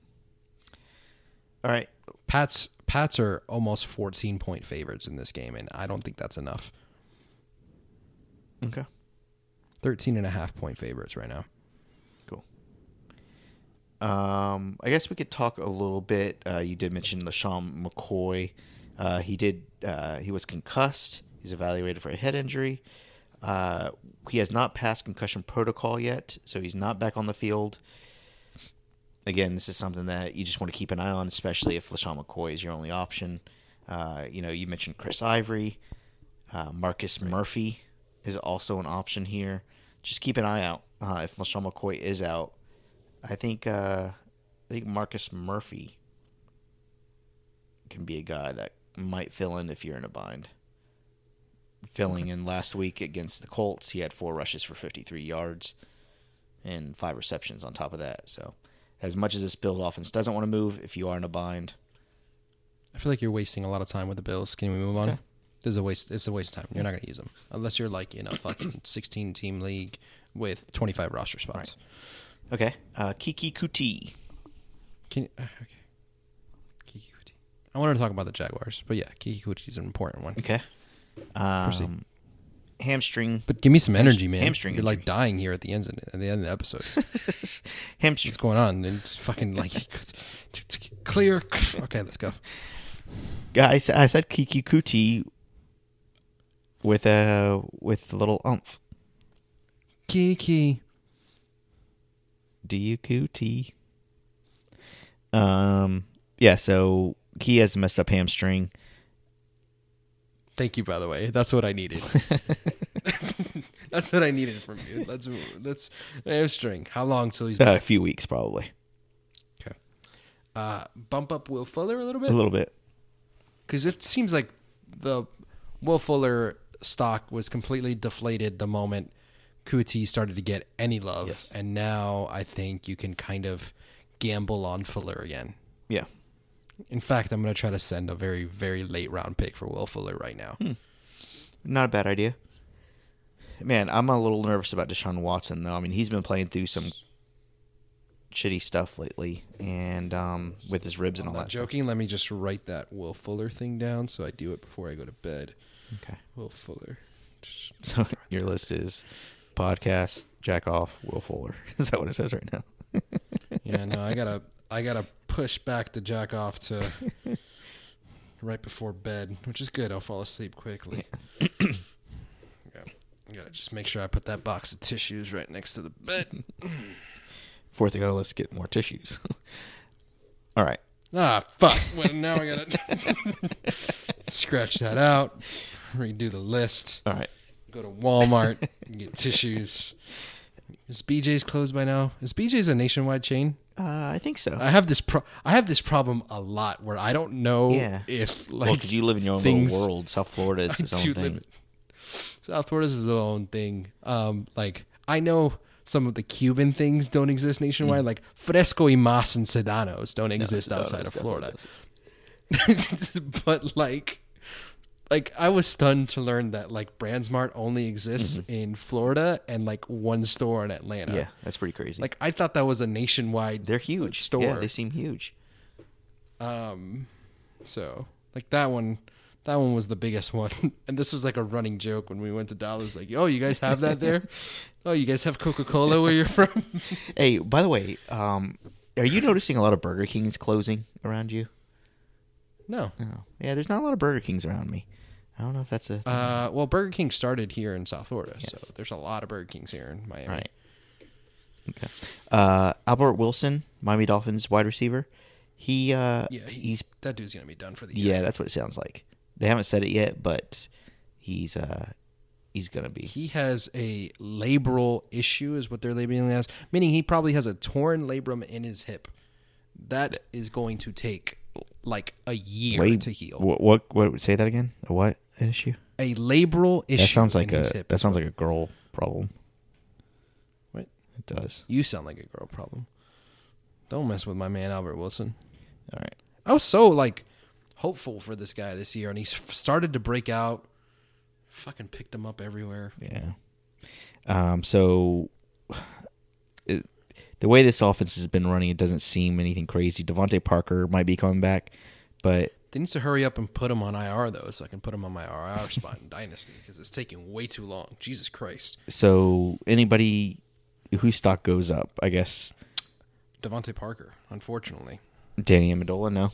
S1: All right.
S2: Pats Pats are almost 14 point favorites in this game, and I don't think that's enough.
S1: Okay.
S2: 13 and a half point favorites right now.
S1: Um, I guess we could talk a little bit. Uh, you did mention LeSean McCoy. Uh, he did. Uh, he was concussed. He's evaluated for a head injury. Uh, he has not passed concussion protocol yet, so he's not back on the field. Again, this is something that you just want to keep an eye on, especially if LeSean McCoy is your only option. Uh, you know, you mentioned Chris Ivory, uh, Marcus Murphy is also an option here. Just keep an eye out. Uh, if LeSean McCoy is out, I think uh, I think Marcus Murphy can be a guy that might fill in if you're in a bind. Filling in last week against the Colts, he had four rushes for 53 yards and five receptions on top of that. So, as much as this Bills offense doesn't want to move, if you are in a bind,
S2: I feel like you're wasting a lot of time with the Bills. Can we move on?
S1: Okay.
S2: This is a waste. It's a waste of time. You're not going to use them unless you're like in a fucking 16 team league with 25 roster spots.
S1: Okay. Uh, Keke Coutee.
S2: Can you, uh, okay. Keke Coutee. I wanted to talk about the Jaguars, but yeah, Keke Coutee is an important one.
S1: Okay.
S2: Proceed.
S1: Um, hamstring.
S2: But give me some energy, man.
S1: hamstring
S2: You're like
S1: injury.
S2: dying here at the end of, at the end of the episode.
S1: hamstring.
S2: What's going on? And just fucking like clear. Okay, let's go.
S1: Guys, I said Keke Coutee with a with a little umph.
S2: Keke.
S1: D U Q T. Um. Yeah. So he has a messed up hamstring.
S2: Thank you, by the way. That's what I needed. that's what I needed from you. That's that's hamstring. How long till he's
S1: Uh,
S2: back?
S1: a few weeks, probably.
S2: Okay. Uh, bump up Will Fuller a little bit
S1: A little bit.
S2: because it seems like the Will Fuller stock was completely deflated the moment Coutee started to get any love,
S1: Yes.
S2: and now I think you can kind of gamble on Fuller again.
S1: Yeah.
S2: In fact, I'm going to try to send a very very late round pick for Will Fuller right now.
S1: Not a bad idea. Man, I'm a little nervous about Deshaun Watson though. I mean, he's been playing through some shitty stuff lately, and um, with his ribs and all
S2: I'm
S1: that.
S2: not
S1: stuff.
S2: joking. Let me just write that Will Fuller thing down so I do it before I go to bed.
S1: Okay.
S2: Will Fuller.
S1: So your list is podcast, jack off, Will Fuller. Is that what it says right now?
S2: Yeah, no, I gotta, I gotta push back the jack off to right before bed, which is good. I'll fall asleep quickly. yeah, I gotta just make sure I put that box of tissues right next to the bed.
S1: Fourth thing on the list, get more tissues. all right.
S2: Ah, fuck. Well, now I gotta scratch that out. Redo the list.
S1: All right.
S2: Go to Walmart and get tissues. Is BJ's closed by now? Is BJ's a nationwide chain?
S1: Uh, I think so.
S2: I have this pro- I have this problem a lot where I don't know
S1: Yeah.
S2: if
S1: well,
S2: like
S1: because you live in your own
S2: things-
S1: little world. South Florida is
S2: I
S1: its own thing.
S2: live- South is its own thing. Um, like I know some of the Cuban things don't exist nationwide. Like fresco y mas and sedanos don't exist
S1: no,
S2: outside
S1: it
S2: of Florida. but like, like I was stunned to learn that like Brandsmart only exists in Florida and like one store in Atlanta.
S1: Yeah, that's pretty crazy.
S2: Like I thought that was a nationwide.
S1: they're huge.
S2: store.
S1: Yeah, they seem huge.
S2: Um, so like that one, that one was the biggest one, and this was like a running joke when we went to Dallas. Like, oh, you guys have that there? oh, you guys have Coca Cola where you're from?
S1: Hey, by the way, um, are you noticing a lot of Burger Kings closing around you?
S2: no.
S1: No. Yeah, there's not a lot of Burger Kings around me. I don't know if that's a
S2: Uh, well, Burger King started here in South Florida, so there's a lot of Burger Kings here in Miami.
S1: right. Okay. Uh, Albert Wilson, Miami Dolphins wide receiver. He uh,
S2: Yeah, he,
S1: he's
S2: that dude's gonna be done for the year.
S1: yeah, that's what it sounds like. They haven't said it yet, but he's uh, he's gonna be.
S2: He has a labral issue, is what they're labeling it as, meaning he probably has a torn labrum in his hip. That is going to take like a year
S1: Wait,
S2: to heal.
S1: What, what? What? Say that again. A what issue?
S2: a labral issue.
S1: That sounds like
S2: in
S1: a
S2: hip.
S1: that sounds like a girl problem.
S2: What?
S1: It does.
S2: You sound like a girl problem. Don't mess with my man Albert Wilson.
S1: All right.
S2: I was so like hopeful for this guy this year, and he started to break out. Fucking picked him up everywhere.
S1: Yeah. Um. So, it, the way this offense has been running, it doesn't seem anything crazy. DeVante Parker might be coming back, but
S2: They need to hurry up and put him on IR though, so I can put him on my IR spot in Dynasty because it's taking way too long. Jesus Christ,
S1: so anybody whose stock goes up, I guess.
S2: DeVante Parker. Unfortunately,
S1: Danny Amendola, no.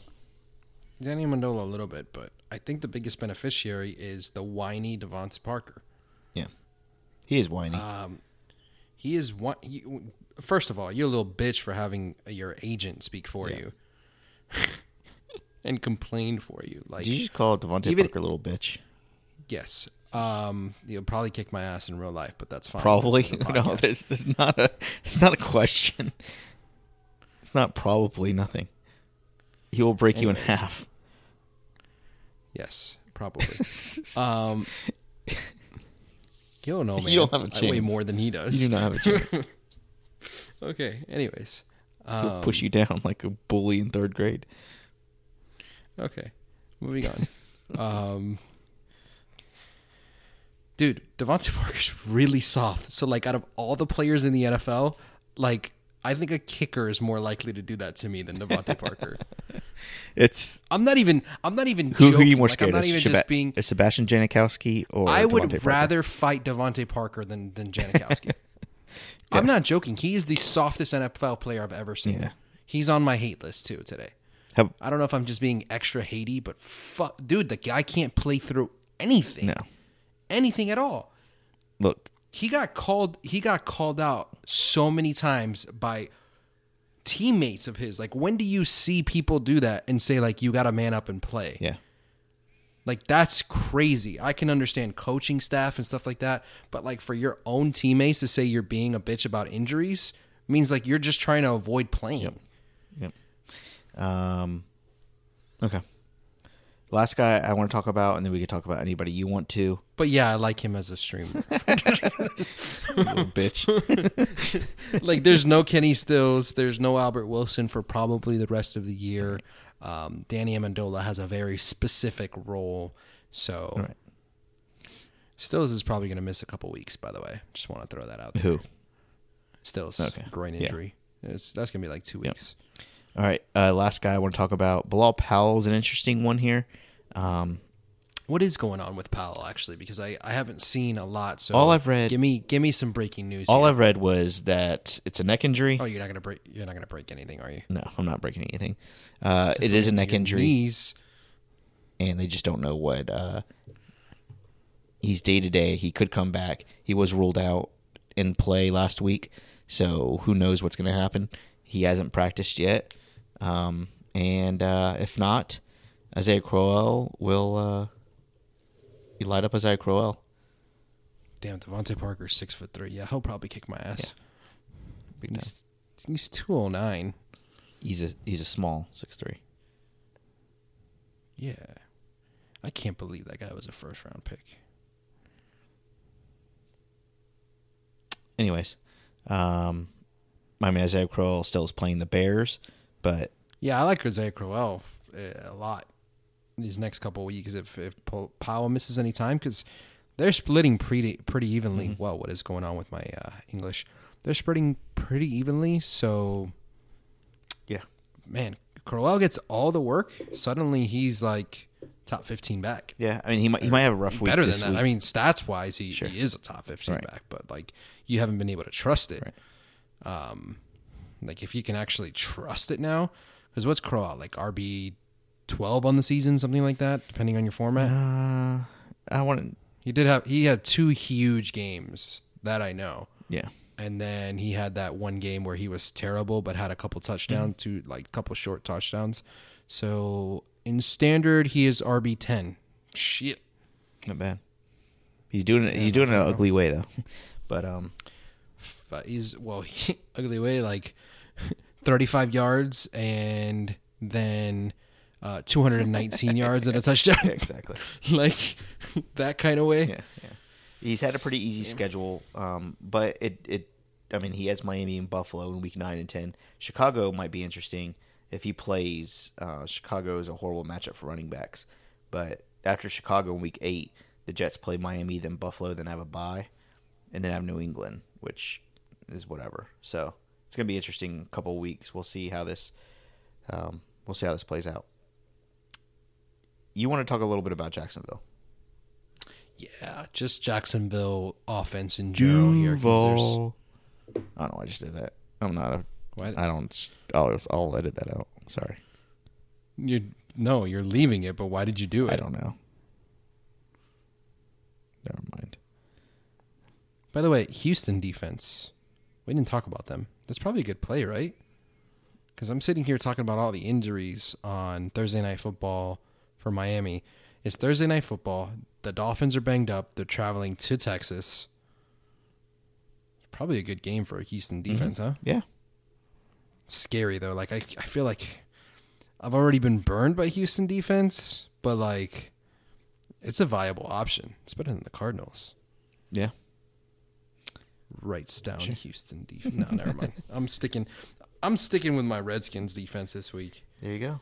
S2: Danny Amendola a little bit, but I think the biggest beneficiary is the whiny DeVante Parker.
S1: Yeah, he is whiny.
S2: Um, he is one. He, first of all, you're a little bitch for having your agent speak for you and complain for you. Like,
S1: Did you just call DeVante
S2: even-
S1: Parker a little bitch?
S2: yes, um, you'll probably kick my ass in real life, but that's fine.
S1: Probably.
S2: The
S1: No, there's there's not a it's not a question. It's not probably nothing. He will break you in half.
S2: Yes, probably. um, you don't know, man.
S1: You don't have a
S2: I weigh more than he does.
S1: You do not have a chance.
S2: okay. Anyways,
S1: He'll
S2: um,
S1: push you down like a bully in third grade.
S2: Okay, moving on. um, dude, DeVante Parker's really soft. So, like, out of all the players in the NFL, like, I think a kicker is more likely to do that to me than DeVante Parker.
S1: It's
S2: I'm not even. I'm not even.
S1: who, who are you more
S2: like,
S1: scared
S2: I'm not
S1: of?
S2: even
S1: Sheba-
S2: just being.
S1: is Sebastian Janikowski or
S2: I would
S1: DeVante Parker?
S2: rather fight DeVante Parker than than Janikowski. I'm not joking. He is the softest NFL player I've ever seen.
S1: Yeah.
S2: He's on my hate list too today. I don't know if I'm just being extra hatey, but fuck, dude, the guy can't play through anything.
S1: No.
S2: anything at all.
S1: look.
S2: He got called. He got called out so many times by teammates of his. Like, when do you see people do that and say like, "You got to man up and play"?
S1: Yeah,
S2: Like that's crazy. I can understand coaching staff and stuff like that, but like for your own teammates to say you're being a bitch about injuries means like you're just trying to avoid playing.
S1: Yep. Um. Okay. Last guy I want to talk about, and then we can talk about anybody you want to.
S2: But yeah, I like him as a streamer.
S1: Bitch.
S2: like there's no Kenny Stills, there's no Albert Wilson for probably the rest of the year. Um, Danny Amendola has a very specific role, so
S1: Right.
S2: Stills is probably going to miss a couple weeks. By the way, just want to throw that out. there.
S1: Who?
S2: Stills,
S1: Okay.
S2: groin
S1: Yeah.
S2: injury. It's, that's going to be like two
S1: Yep. All right. Uh, last guy I want to talk about. Bilal Powell's an interesting one here. Um,
S2: What is going on with Powell actually? Because I, I haven't seen a lot. So
S1: All I've read-
S2: give me give me some breaking news.
S1: all
S2: here.
S1: I've read was that it's a neck injury.
S2: oh, you're not gonna break you're not gonna break anything, are you?
S1: No, I'm not breaking anything. Uh, it is a neck injury,
S2: Knees.
S1: and they just don't know what. Uh, he's day to day. He could come back. He was ruled out in play last week, so who knows what's going to happen? He hasn't practiced yet, um, and uh, if not, Isaiah Crowell will. Uh, he light up Isaiah Crowell.
S2: Damn, DeVante Parker's six foot three. Yeah, he'll probably kick my ass.
S1: Time.
S2: He's, he's two oh nine.
S1: He's a he's a small six three.
S2: Yeah. I can't believe that guy was a first round pick.
S1: anyways, um, I mean Isaiah Crowell still is playing the Bears, but
S2: Yeah, I like Isaiah Crowell uh, a lot these next couple of weeks if if Po- Powell misses any time because they're splitting pretty pretty evenly. Well, what is going on with my uh, English? They're splitting pretty evenly, so
S1: yeah,
S2: man, Crowell gets all the work. Suddenly, he's like top fifteen back.
S1: yeah. I mean he might he might have a rough week
S2: Better
S1: this
S2: than that.
S1: week.
S2: I mean, stats wise, he,
S1: Sure.
S2: he is a top fifteen
S1: Right.
S2: back, but like you haven't been able to trust it.
S1: Right.
S2: Um, like if you can actually trust it now, because what's Crowell like RB twelve on the season, something like that, depending on your format.
S1: uh, I want
S2: He did have he had two huge games that I know.
S1: yeah.
S2: And then he had that one game where he was terrible, but had a couple touchdowns,
S1: Mm-hmm.
S2: two like couple short touchdowns. So in standard, he is RB ten. Shit.
S1: Not bad. He's doing it. He's doing it in an ugly way though. But um,
S2: but he's well ugly way like 35 yards and then uh, 219 yards and a touchdown
S1: yeah, exactly.
S2: like that kind of way
S1: Yeah, yeah. He's had a pretty easy schedule, um, but it it. I mean, he has Miami and Buffalo in week nine and ten. Chicago might be interesting if he plays. Uh, Chicago is a horrible matchup for running backs, but after Chicago in week eight, the Jets play Miami, then Buffalo, then have a bye, and then have New England, which is whatever. So it's gonna be interesting couple of weeks. We'll see how this. Um, we'll see how this plays out. You want to talk a little bit about Jacksonville?
S2: yeah just jacksonville offense in general here
S1: Duval. I don't know. I just did that. I'm not a.
S2: What?
S1: I don't. I'll I'll edit that out. Sorry.
S2: you no you're leaving it but why did you do it
S1: I don't know. Never mind.
S2: by the way houston defense we didn't talk about them. That's probably a good play right? Because i'm sitting here talking about all the injuries on thursday night football for miami. It's thursday night football. The dolphins are banged up. They're traveling to texas. Probably a good game for a houston mm-hmm. defense huh?
S1: Yeah.
S2: scary though. Like I, I feel like i've already been burned by houston defense but like it's a viable option. It's better than the cardinals.
S1: Yeah.
S2: Writes down Houston defense. No, never mind. I'm sticking. I'm sticking with my Redskins defense this week.
S1: There you go.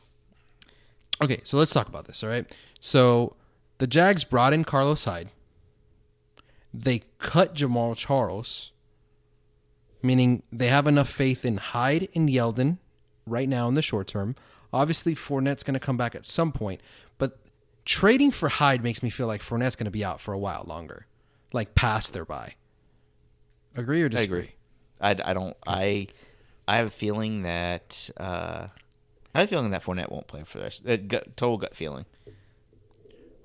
S2: Okay, so let's talk about this. All right. So the Jags brought in Carlos Hyde. They cut Jamaal Charles, meaning they have enough faith in Hyde and Yeldon right now in the short term. Obviously, Fournette's going to come back at some point, but trading for Hyde makes me feel like Fournette's going to be out for a while longer, like past their bye. Agree or
S1: I
S2: disagree?
S1: agree. I, I don't. I I have a feeling that uh, I have a feeling that Fournette won't play for this. Gut, total gut feeling.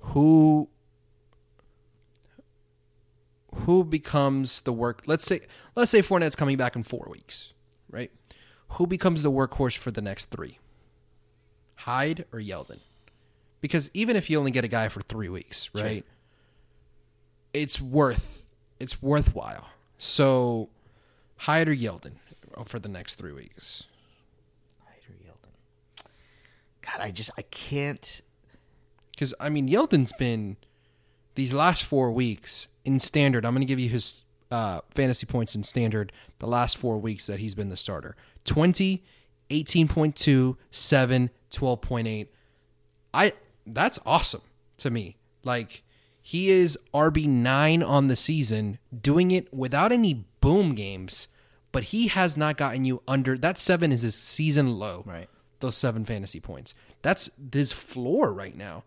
S2: who who becomes the work let's say let's say Fournette's coming back in four weeks, right? Who becomes the workhorse for the next three? Hyde or Yeldon? Because even if you only get a guy for three weeks, right? It's worth it's worthwhile. So Hyde or Yeldon for the next three weeks.
S1: Hyder Yeldon. God, I just I can't.
S2: Because I mean, Yeldon's been these last four weeks in standard. I'm going to give you his uh, fantasy points in standard the last four weeks that he's been the starter 20, 18.2, 7, 12.8. I that's awesome to me. Like he is RB nine on the season, doing it without any boom games, but he has not gotten you under that seven is his season low
S1: Right.
S2: those seven fantasy points. That's his floor right now.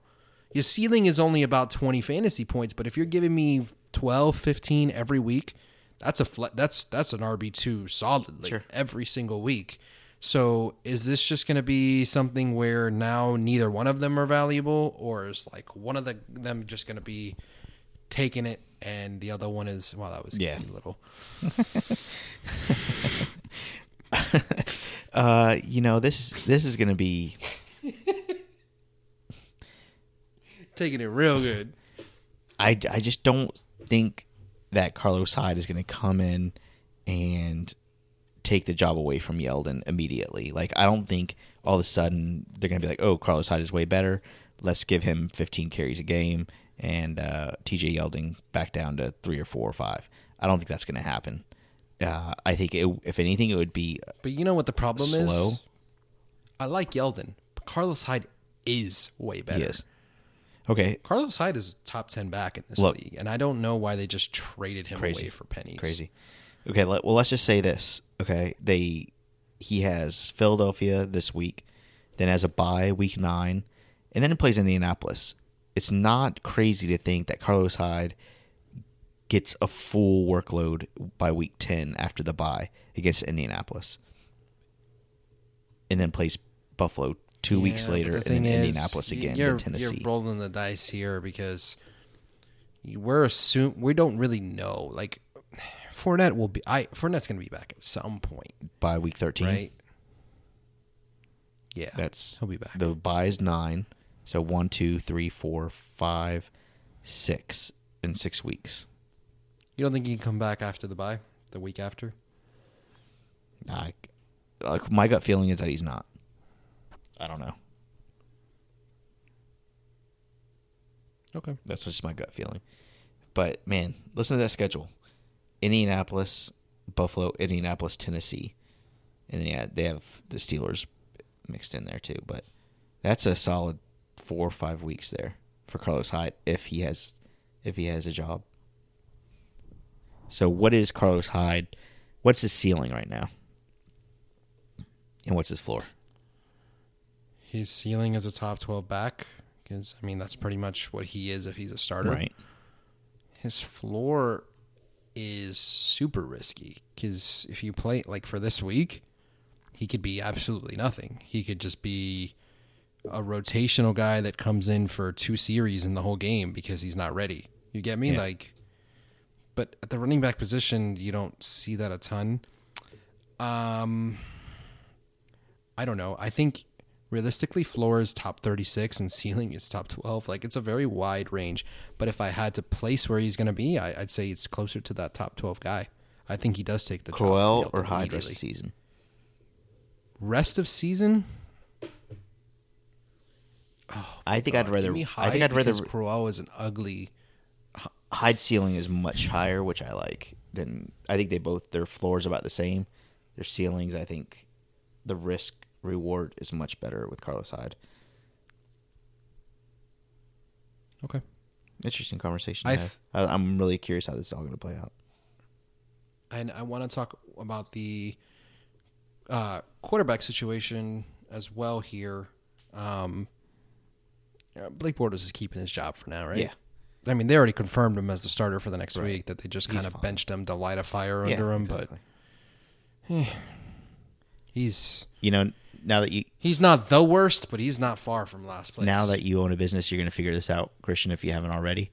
S2: Your ceiling is only about 20 fantasy points, but if you're giving me 12, 15 every week, that's a fle- that's that's an RB2 solidly
S1: Sure.
S2: every single week. So, is this just going to be something where now neither one of them are valuable or is like one of the them just going to be taking it and the other one is well that was
S1: Yeah.
S2: a little
S1: Uh, you know this this is gonna be
S2: taking it real good.
S1: I, I just don't think that Carlos Hyde is going to come in and take the job away from Yeldon immediately. Like, I don't think all of a sudden they're going to be like, oh, Carlos Hyde is way better. Let's give him 15 carries a game and uh, TJ Yeldon back down to three or four or five. I don't think that's going to happen. Uh, I think it, if anything, it would be
S2: But you know what the problem
S1: Slow.
S2: is? I like Yeldon, but Carlos Hyde is way better.
S1: yes. Okay,
S2: Carlos Hyde is top ten back in this
S1: Look.
S2: league, and I don't know why they just traded him
S1: Crazy.
S2: away for pennies.
S1: crazy. Okay, let, well, let's just say this. Okay, they he has Philadelphia this week, then has a bye week nine, and then he plays Indianapolis. It's not crazy to think that Carlos Hyde gets a full workload by week ten after the bye against Indianapolis, and then plays Buffalo two weeks
S2: Yeah, but
S1: later, and then
S2: is,
S1: Indianapolis again, then Tennessee.
S2: You're rolling the dice here because we're assume we don't really know. Like Fournette will be. I Fournette's going to be back at some point,
S1: by week thirteen.
S2: right? Yeah,
S1: That's
S2: he'll be back.
S1: The buy is nine, so one, two, three, four, five, six in six weeks.
S2: You don't think he can come back after the buy, the week after?
S1: I, like my gut feeling is that he's not. I don't know.
S2: Okay.
S1: That's just my gut feeling. But man, listen to that schedule: Indianapolis, Buffalo, Indianapolis, Tennessee, and then yeah, they have the Steelers mixed in there too. But that's a solid four or five weeks there for Carlos Hyde if he has if he has a job. So what is Carlos Hyde? What's his ceiling right now? And what's his floor?
S2: His ceiling is a top twelve back because I mean that's pretty much what he is if he's a starter.
S1: Right.
S2: his floor is super risky because if you play like for this week, he could be absolutely nothing. He could just be a rotational guy that comes in for two series in the whole game because he's not ready. You get me?
S1: Yeah.
S2: Like, but at the running back position, you don't see that a ton. Um, I don't know. I think realistically, floor is top 36 and ceiling is top 12. Like, it's a very wide range. But if I had to place where he's going to be, I, I'd say it's closer to that top 12 guy. I think he does take the
S1: Crowell or Hyde rest of season?
S2: Rest of season?
S1: Oh I think I'd rather. I think I'd rather.
S2: Crowell is an ugly.
S1: Hyde ceiling is much higher, which I like. Than I think they both their floors about the same. Their ceilings, I think, the risk reward is much better with Carlos Hyde.
S2: Okay.
S1: Interesting conversation.
S2: I th-
S1: I, I'm really curious how this is all going to play out.
S2: And I want to talk about the uh, quarterback situation as well here. Um, uh, Blake Bortles is keeping his job for now, right?
S1: Yeah.
S2: I mean, they already confirmed him as the starter for the next
S1: Right.
S2: week. That they just kind of benched him to light a fire
S1: Yeah,
S2: under him,
S1: exactly.
S2: but he's
S1: you know, now that you
S2: he's not the worst, but he's not far from last place.
S1: now that you own a business, you're going to figure this out, Christian. If you haven't already,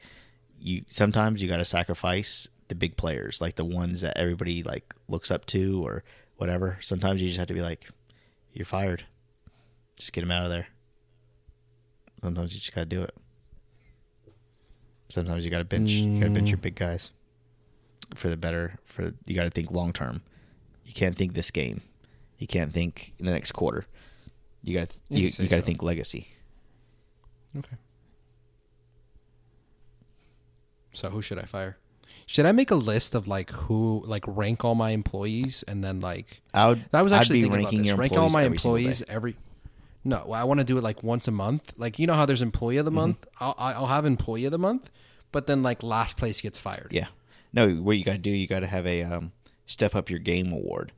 S1: you sometimes you got to sacrifice the big players, like the ones that everybody like looks up to or whatever. Sometimes you just have to be like, "You're fired. Just get him out of there." Sometimes you just got to do it. Sometimes you got to bench. You got to bench your big guys for the better. For you got to think long term. You can't think this game. You can't think in the next quarter. You got
S2: you,
S1: you, got to
S2: so.
S1: think legacy.
S2: Okay. So who should I fire? Should I make a list of like who like rank all my employees and then like
S1: I would.
S2: I was
S1: I'd
S2: actually
S1: be
S2: thinking
S1: ranking
S2: about this.
S1: your
S2: rank all my
S1: every
S2: employees every. No, I want to do it like once a month. Like you know how there's employee
S1: Mm-hmm.
S2: of the month. I'll I'll have employee of the month, but then like last place gets fired.
S1: Yeah. No, what you got to do, you got to have a um, step up your game award,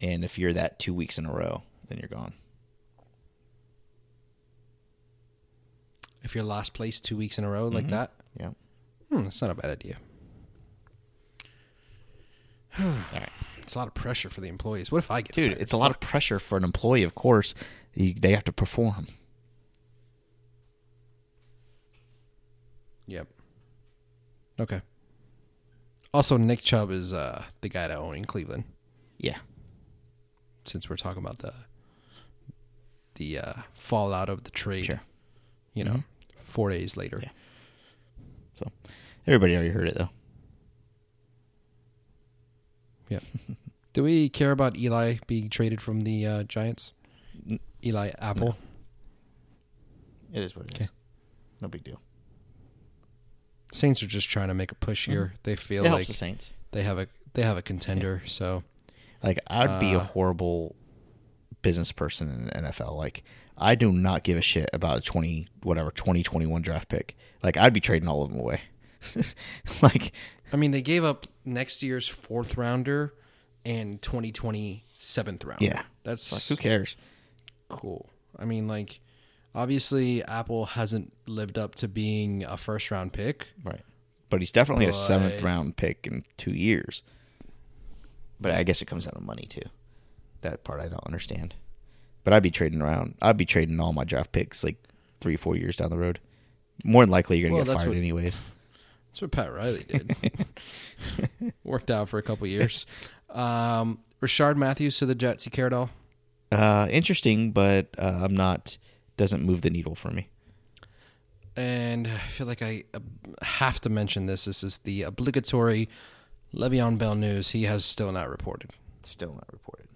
S1: and if you're that two weeks in a row, then you're gone.
S2: If you're last place two weeks in a row like
S1: Mm-hmm.
S2: that,
S1: Yeah.
S2: hmm, that's not a bad idea.
S1: All right,
S2: It's a lot of pressure for the employees. What if I get
S1: dude,
S2: fired?
S1: it's a lot of pressure for an employee. Of course, you, they have to perform.
S2: Yep. Okay. Also, Nick Chubb is uh, the guy to own in Cleveland.
S1: Yeah.
S2: Since we're talking about the the uh, fallout of the trade,
S1: Sure.
S2: you know, four days later.
S1: Yeah. So everybody already heard it though.
S2: Yeah. Do we care about Eli being traded from the uh, Giants?
S1: N-
S2: Eli Apple.
S1: It is what it is.
S2: Okay.
S1: No big deal.
S2: Saints are just trying to make a push here. They feel
S1: It
S2: like
S1: helps the Saints.
S2: they have a they have a contender. So
S1: Like I'd be a
S2: Uh,
S1: horrible business person in the NFL. Like I do not give a shit about a twenty whatever twenty twenty one draft pick. Like I'd be trading all of them away. like
S2: I mean, they gave up next year's fourth rounder and 2020 seventh rounder.
S1: Yeah.
S2: that's
S1: like who cares?
S2: cool. I mean, like obviously Apple hasn't lived up to being a first round pick.
S1: Right. But he's definitely a seventh round pick in two years. But I guess it comes down to money too. That part I don't understand. But I'd be trading around. I'd be trading all my draft picks like three, four years down the road. More than likely, you're gonna
S2: Well,
S1: get fired
S2: what-
S1: anyways.
S2: That's what Pat Riley did. Worked out for a couple years. Um, Rishard Matthews to the Jets. You care at all?
S1: Uh, interesting, but uh, I'm not. Doesn't move the needle for me.
S2: And I feel like I uh, have to mention this. This is the obligatory Le'Veon Bell news. He has still not reported.
S1: Still not reported.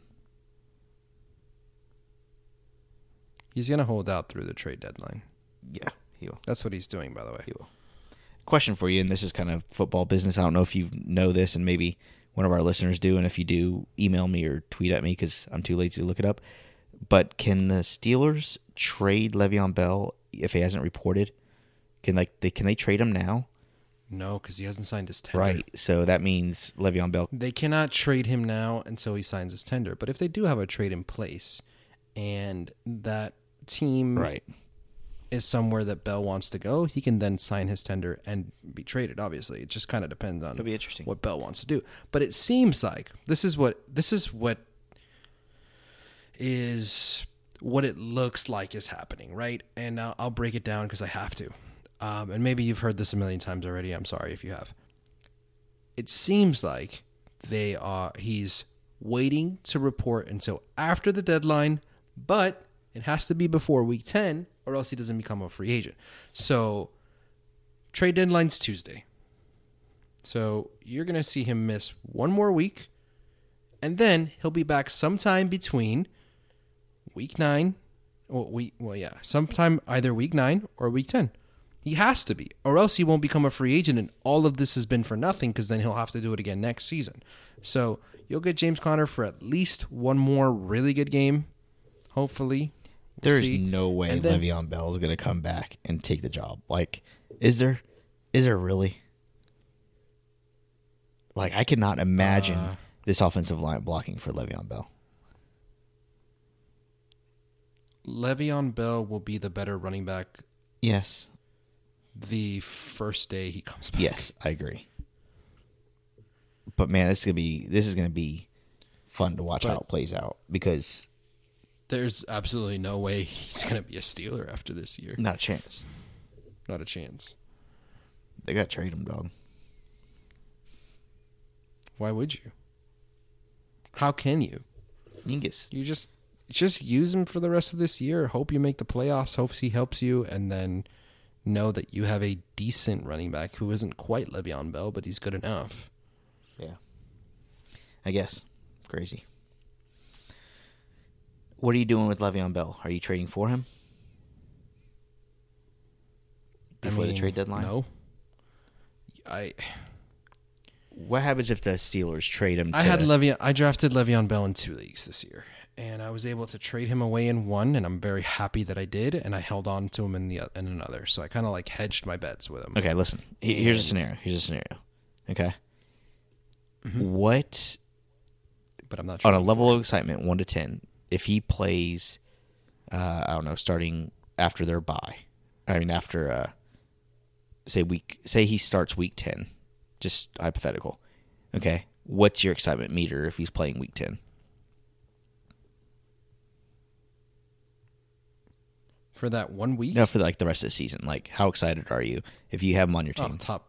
S2: He's going to hold out through the trade deadline.
S1: Yeah, he will.
S2: That's what he's doing, by the way.
S1: He will. Question for you, and this is kind of football business. I don't know if you know this, and maybe one of our listeners do. And if you do, email me or tweet at me because I'm too lazy to look it up. But can the Steelers trade Le'Veon Bell if he hasn't reported? Can like they can they trade him now?
S2: No, because he hasn't signed his tender.
S1: Right. So that means Le'Veon Bell.
S2: They cannot trade him now until he signs his tender. But if they do have a trade in place and that team
S1: Right.
S2: is somewhere that Bell wants to go, he can then sign his tender and be traded. Obviously, it just kind of depends on
S1: It'll be interesting.
S2: what Bell wants to do. But it seems like this is what this is what is what it looks like is happening, right? And I'll, I'll break it down because I have to. Um, and maybe you've heard this a million times already. I'm sorry if you have. It seems like they are. He's waiting to report until after the deadline, but it has to be before week 10 or else he doesn't become a free agent. So trade deadline's Tuesday. So you're going to see him miss one more week and then he'll be back sometime between week 9 well, week well yeah, sometime either week 9 or week 10. He has to be, or else he won't become a free agent, and all of this has been for nothing because then he'll have to do it again next season. So you'll get James Conner for at least one more really good game, hopefully. We'll
S1: There's
S2: see.
S1: no way
S2: And then-
S1: Le'Veon Bell is going to come back and take the job. Like, is there? Is there really? Like, I cannot imagine
S2: Uh,
S1: this offensive line blocking for Le'Veon Bell.
S2: Le'Veon Bell will be the better running back
S1: Yes,
S2: the first day he comes back.
S1: yes, I agree. But man, this is gonna be this is gonna be fun to watch how it plays out because
S2: There's absolutely no way he's going to be a Steeler after this year.
S1: not a chance.
S2: Not a chance.
S1: They got to trade him, dog.
S2: Why would you? How can you?
S1: You
S2: You just just use him for the rest of this year. Hope you make the playoffs. Hope he helps you, and then know that you have a decent running back who isn't quite Le'Veon Bell, but he's good enough.
S1: Yeah. I guess. Crazy. What are you doing with Le'Veon Bell? Are you trading for him?
S2: I
S1: Before the trade deadline?
S2: No. I
S1: What happens if the Steelers trade him to
S2: I had Le'Veon. I drafted Le'Veon Bell in two leagues this year, and I was able to trade him away in one, and I'm very happy that I did, and I held on to him in the in another. So I kind of like hedged my bets with him.
S1: Okay, listen. He- Here's a scenario. Here's a scenario. Okay. What
S2: But I'm not sure.
S1: on a level of excitement, one to ten, if he plays, uh, I don't know, starting after their bye, I mean after, uh, say week, say he starts week ten, just hypothetical. Okay, what's your excitement meter if he's playing week ten?
S2: For that one week.
S1: No, for like the rest of the season. Like, how excited are you if you have him on your
S2: Oh,
S1: team?
S2: top.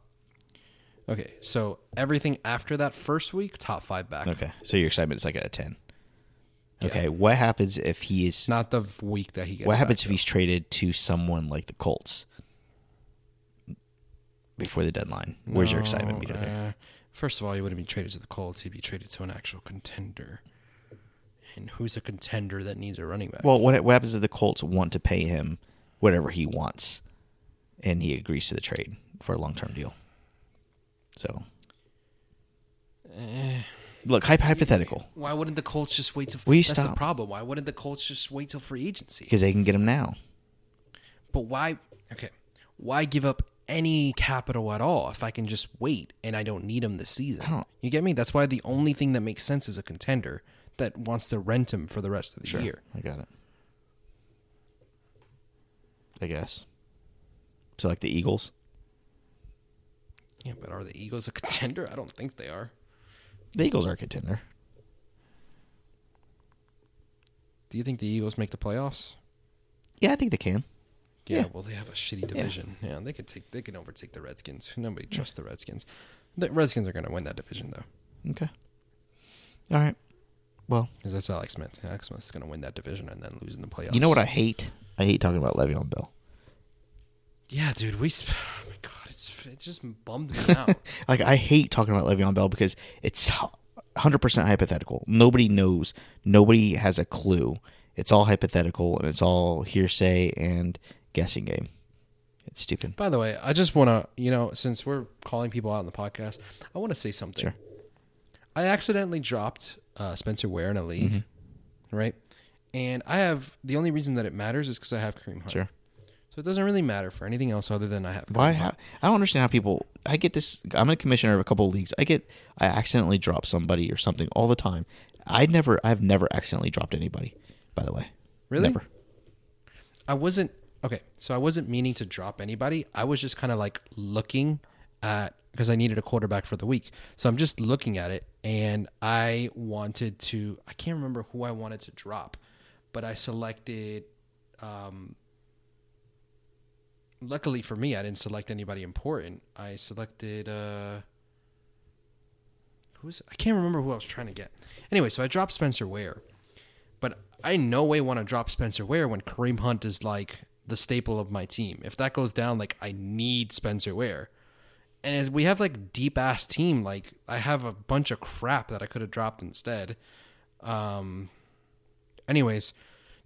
S2: Okay, so everything after that first week, top five back.
S1: Okay, so your excitement is like at a ten.
S2: Yeah.
S1: Okay, what happens if he is?
S2: Not the week that he gets.
S1: what happens if
S2: though.
S1: he's traded to someone like the Colts before the deadline? Where's your excitement meter there?
S2: uh, first of all, he wouldn't be traded to the Colts. He'd be traded to an actual contender. And who's a contender that needs a running back?
S1: Well, what what happens if the Colts want to pay him whatever he wants, and he agrees to the trade for a long term deal? So eh. Look, hypothetical
S2: Why wouldn't the Colts just wait till?
S1: Will you
S2: that's the
S1: stop?
S2: problem. Why wouldn't the Colts just wait till free agency?
S1: because they can get him now.
S2: But why? Okay, why give up any capital at all if I can just wait and I don't need him this season?
S1: don't-
S2: You get me? That's why the only thing that makes sense is a contender that wants to rent him for the rest of the year.
S1: I got it. I guess. So like the Eagles.
S2: Yeah, but are the Eagles a contender? I don't think they are.
S1: The Eagles are a contender.
S2: Do you think the Eagles make the playoffs?
S1: Yeah, I think they can.
S2: Yeah,
S1: Yeah.
S2: well, they have a shitty division. Yeah, they could take they can overtake the Redskins. Nobody trusts the Redskins. The Redskins are going to win that division though,
S1: Okay. All right. Well,
S2: because that's Alex Smith. Alex Smith's going to win that division and then lose in the playoffs.
S1: you know what I hate? I hate talking about Le'Veon Bell.
S2: Yeah, dude, we. sp- Oh my god, it's it just bummed me out.
S1: Like I hate talking about Le'Veon Bell because it's 100% hypothetical. Nobody knows. Nobody has a clue. It's all hypothetical and it's all hearsay and guessing game. It's stupid.
S2: By the way, I just want to, you know, since we're calling people out on the podcast, I want to say something.
S1: Sure.
S2: I accidentally dropped uh, Spencer Ware in a league,
S1: Mm-hmm.
S2: right? And I have the only reason that it matters is because I have Kareem Hunt.
S1: Sure.
S2: So it doesn't really matter for anything else other than I have. Kareem
S1: Why? How, I don't understand how people. I get this. I'm a commissioner of a couple of leagues. I get. I accidentally drop somebody or something all the time. I never. I've never accidentally dropped anybody. By the way.
S2: Really?
S1: Never.
S2: I wasn't okay. So I wasn't meaning to drop anybody. I was just kind of like looking at because I needed a quarterback for the week. So I'm just looking at it, and I wanted to. I can't remember who I wanted to drop, but I selected. Um, luckily for me, I didn't select anybody important. I selected. Uh, who's I can't remember who I was trying to get. Anyway, so I dropped Spencer Ware. But I no way want to drop Spencer Ware when Kareem Hunt is like the staple of my team. If that goes down, like I need Spencer Ware. And as we have like deep ass team, like I have a bunch of crap that I could have dropped instead. Um anyways,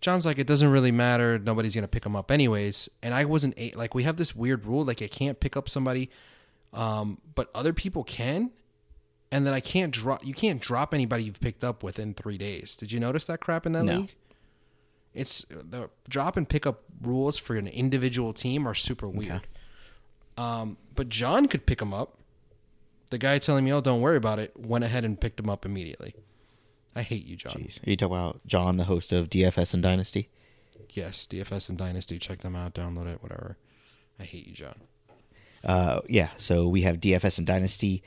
S2: John's like it doesn't really matter, nobody's going to pick him up anyways. And I wasn't a- like we have this weird rule like I can't pick up somebody um but other people can and then I can't drop. You can't drop anybody you've picked up within three days. Did you notice that crap in that
S1: No.
S2: league? It's the drop and pick up rules for an individual team are super weird. Um, but John could pick him up. The guy telling me, "Oh, don't worry about it," went ahead and picked him up immediately. I hate you, John.
S1: Jeez. Are you talking about John, the host of DFS and Dynasty?
S2: Yes, DFS and Dynasty. Check them out. Download it. Whatever. I hate you, John.
S1: Uh, yeah. So we have DFS and Dynasty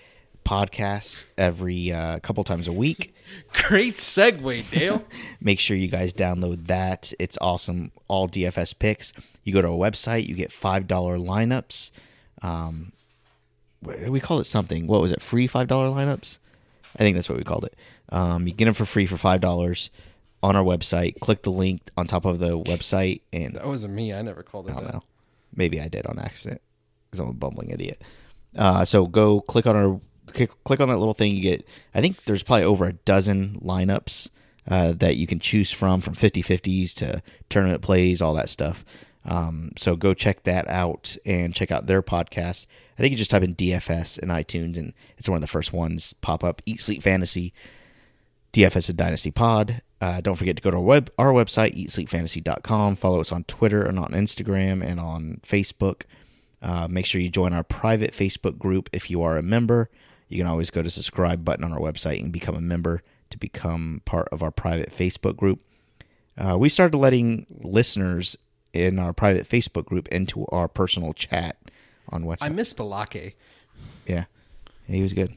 S1: podcasts every uh, couple times a week.
S2: Great segue, Dale.
S1: Make sure you guys download that. It's awesome. All DFS picks. You go to our website, you get five dollar lineups. Um, we called it something. What was it? Free five dollar lineups. I think that's what we called it. Um, you get them for free for five dollars on our website. Click the link on top of the website, and
S2: that wasn't me. I never called it
S1: I don't
S2: that.
S1: know. Maybe I did on accident because I'm a bumbling idiot. Uh, so go click on our click, click on that little thing. You get. I think there's probably over a dozen lineups uh, that you can choose from, from 50-50s to tournament plays, all that stuff. Um, so go check that out and check out their podcast. I think you just type in DFS in iTunes and it's one of the first ones pop up. Eat Sleep Fantasy. DFS and Dynasty Pod. Uh, don't forget to go to our web our website, eatsleepfantasy.com. Follow us on Twitter and on Instagram and on Facebook. Uh, make sure you join our private Facebook group if you are a member. You can always go to subscribe button on our website and become a member to become part of our private Facebook group. Uh, we started letting listeners in our private Facebook group into our personal chat on WhatsApp.
S2: I miss Balake
S1: yeah. yeah, he was good.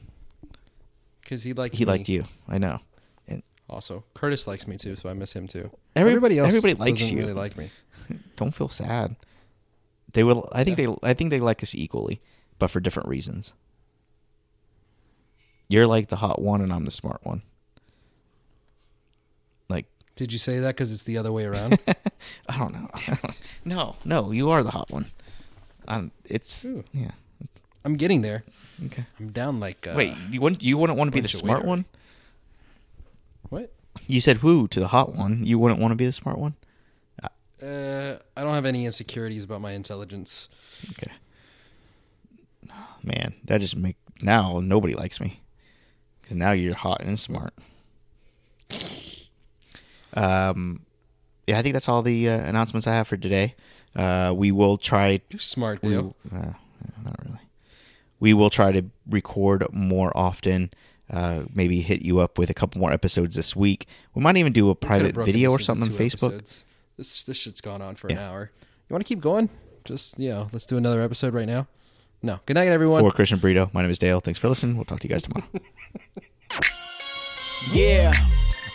S2: because he liked
S1: He
S2: me.
S1: liked you. I know. And
S2: Also, Curtis likes me too, so I miss him too.
S1: Every-
S2: everybody else,
S1: everybody likes you.
S2: Really like me.
S1: don't feel sad. They will. I think they. I think they like us equally, but for different reasons. You're like the hot one, and I'm the smart one.
S2: Did you say that because it's the other way around?
S1: I don't know. no, no, you are the hot one. Um, it's
S2: Ooh.
S1: yeah.
S2: I'm getting there.
S1: Okay.
S2: I'm down like. Uh,
S1: Wait, you wouldn't. You wouldn't want to be the
S2: bunch of
S1: smart
S2: waiter.
S1: one.
S2: what?
S1: You said who to the hot one. You wouldn't want to be the smart one.
S2: Uh, I don't have any insecurities about my intelligence.
S1: Okay. Man, that just make now nobody likes me. Because now you're hot and smart. Um, yeah, I think that's all the uh, announcements I have for today. Uh, we will try.
S2: Smart,
S1: We, uh, not really. We will try to record more often. Uh, maybe hit you up with a couple more episodes this week. We might even do a private video or something on Facebook.
S2: episodes. This this shit's gone on for an hour. You want to keep going? Just you know, let's do another episode right now. No. Good night, everyone.
S1: For Christian Brito, my name is Dale. Thanks for listening. We'll talk to you guys tomorrow.
S3: Yeah.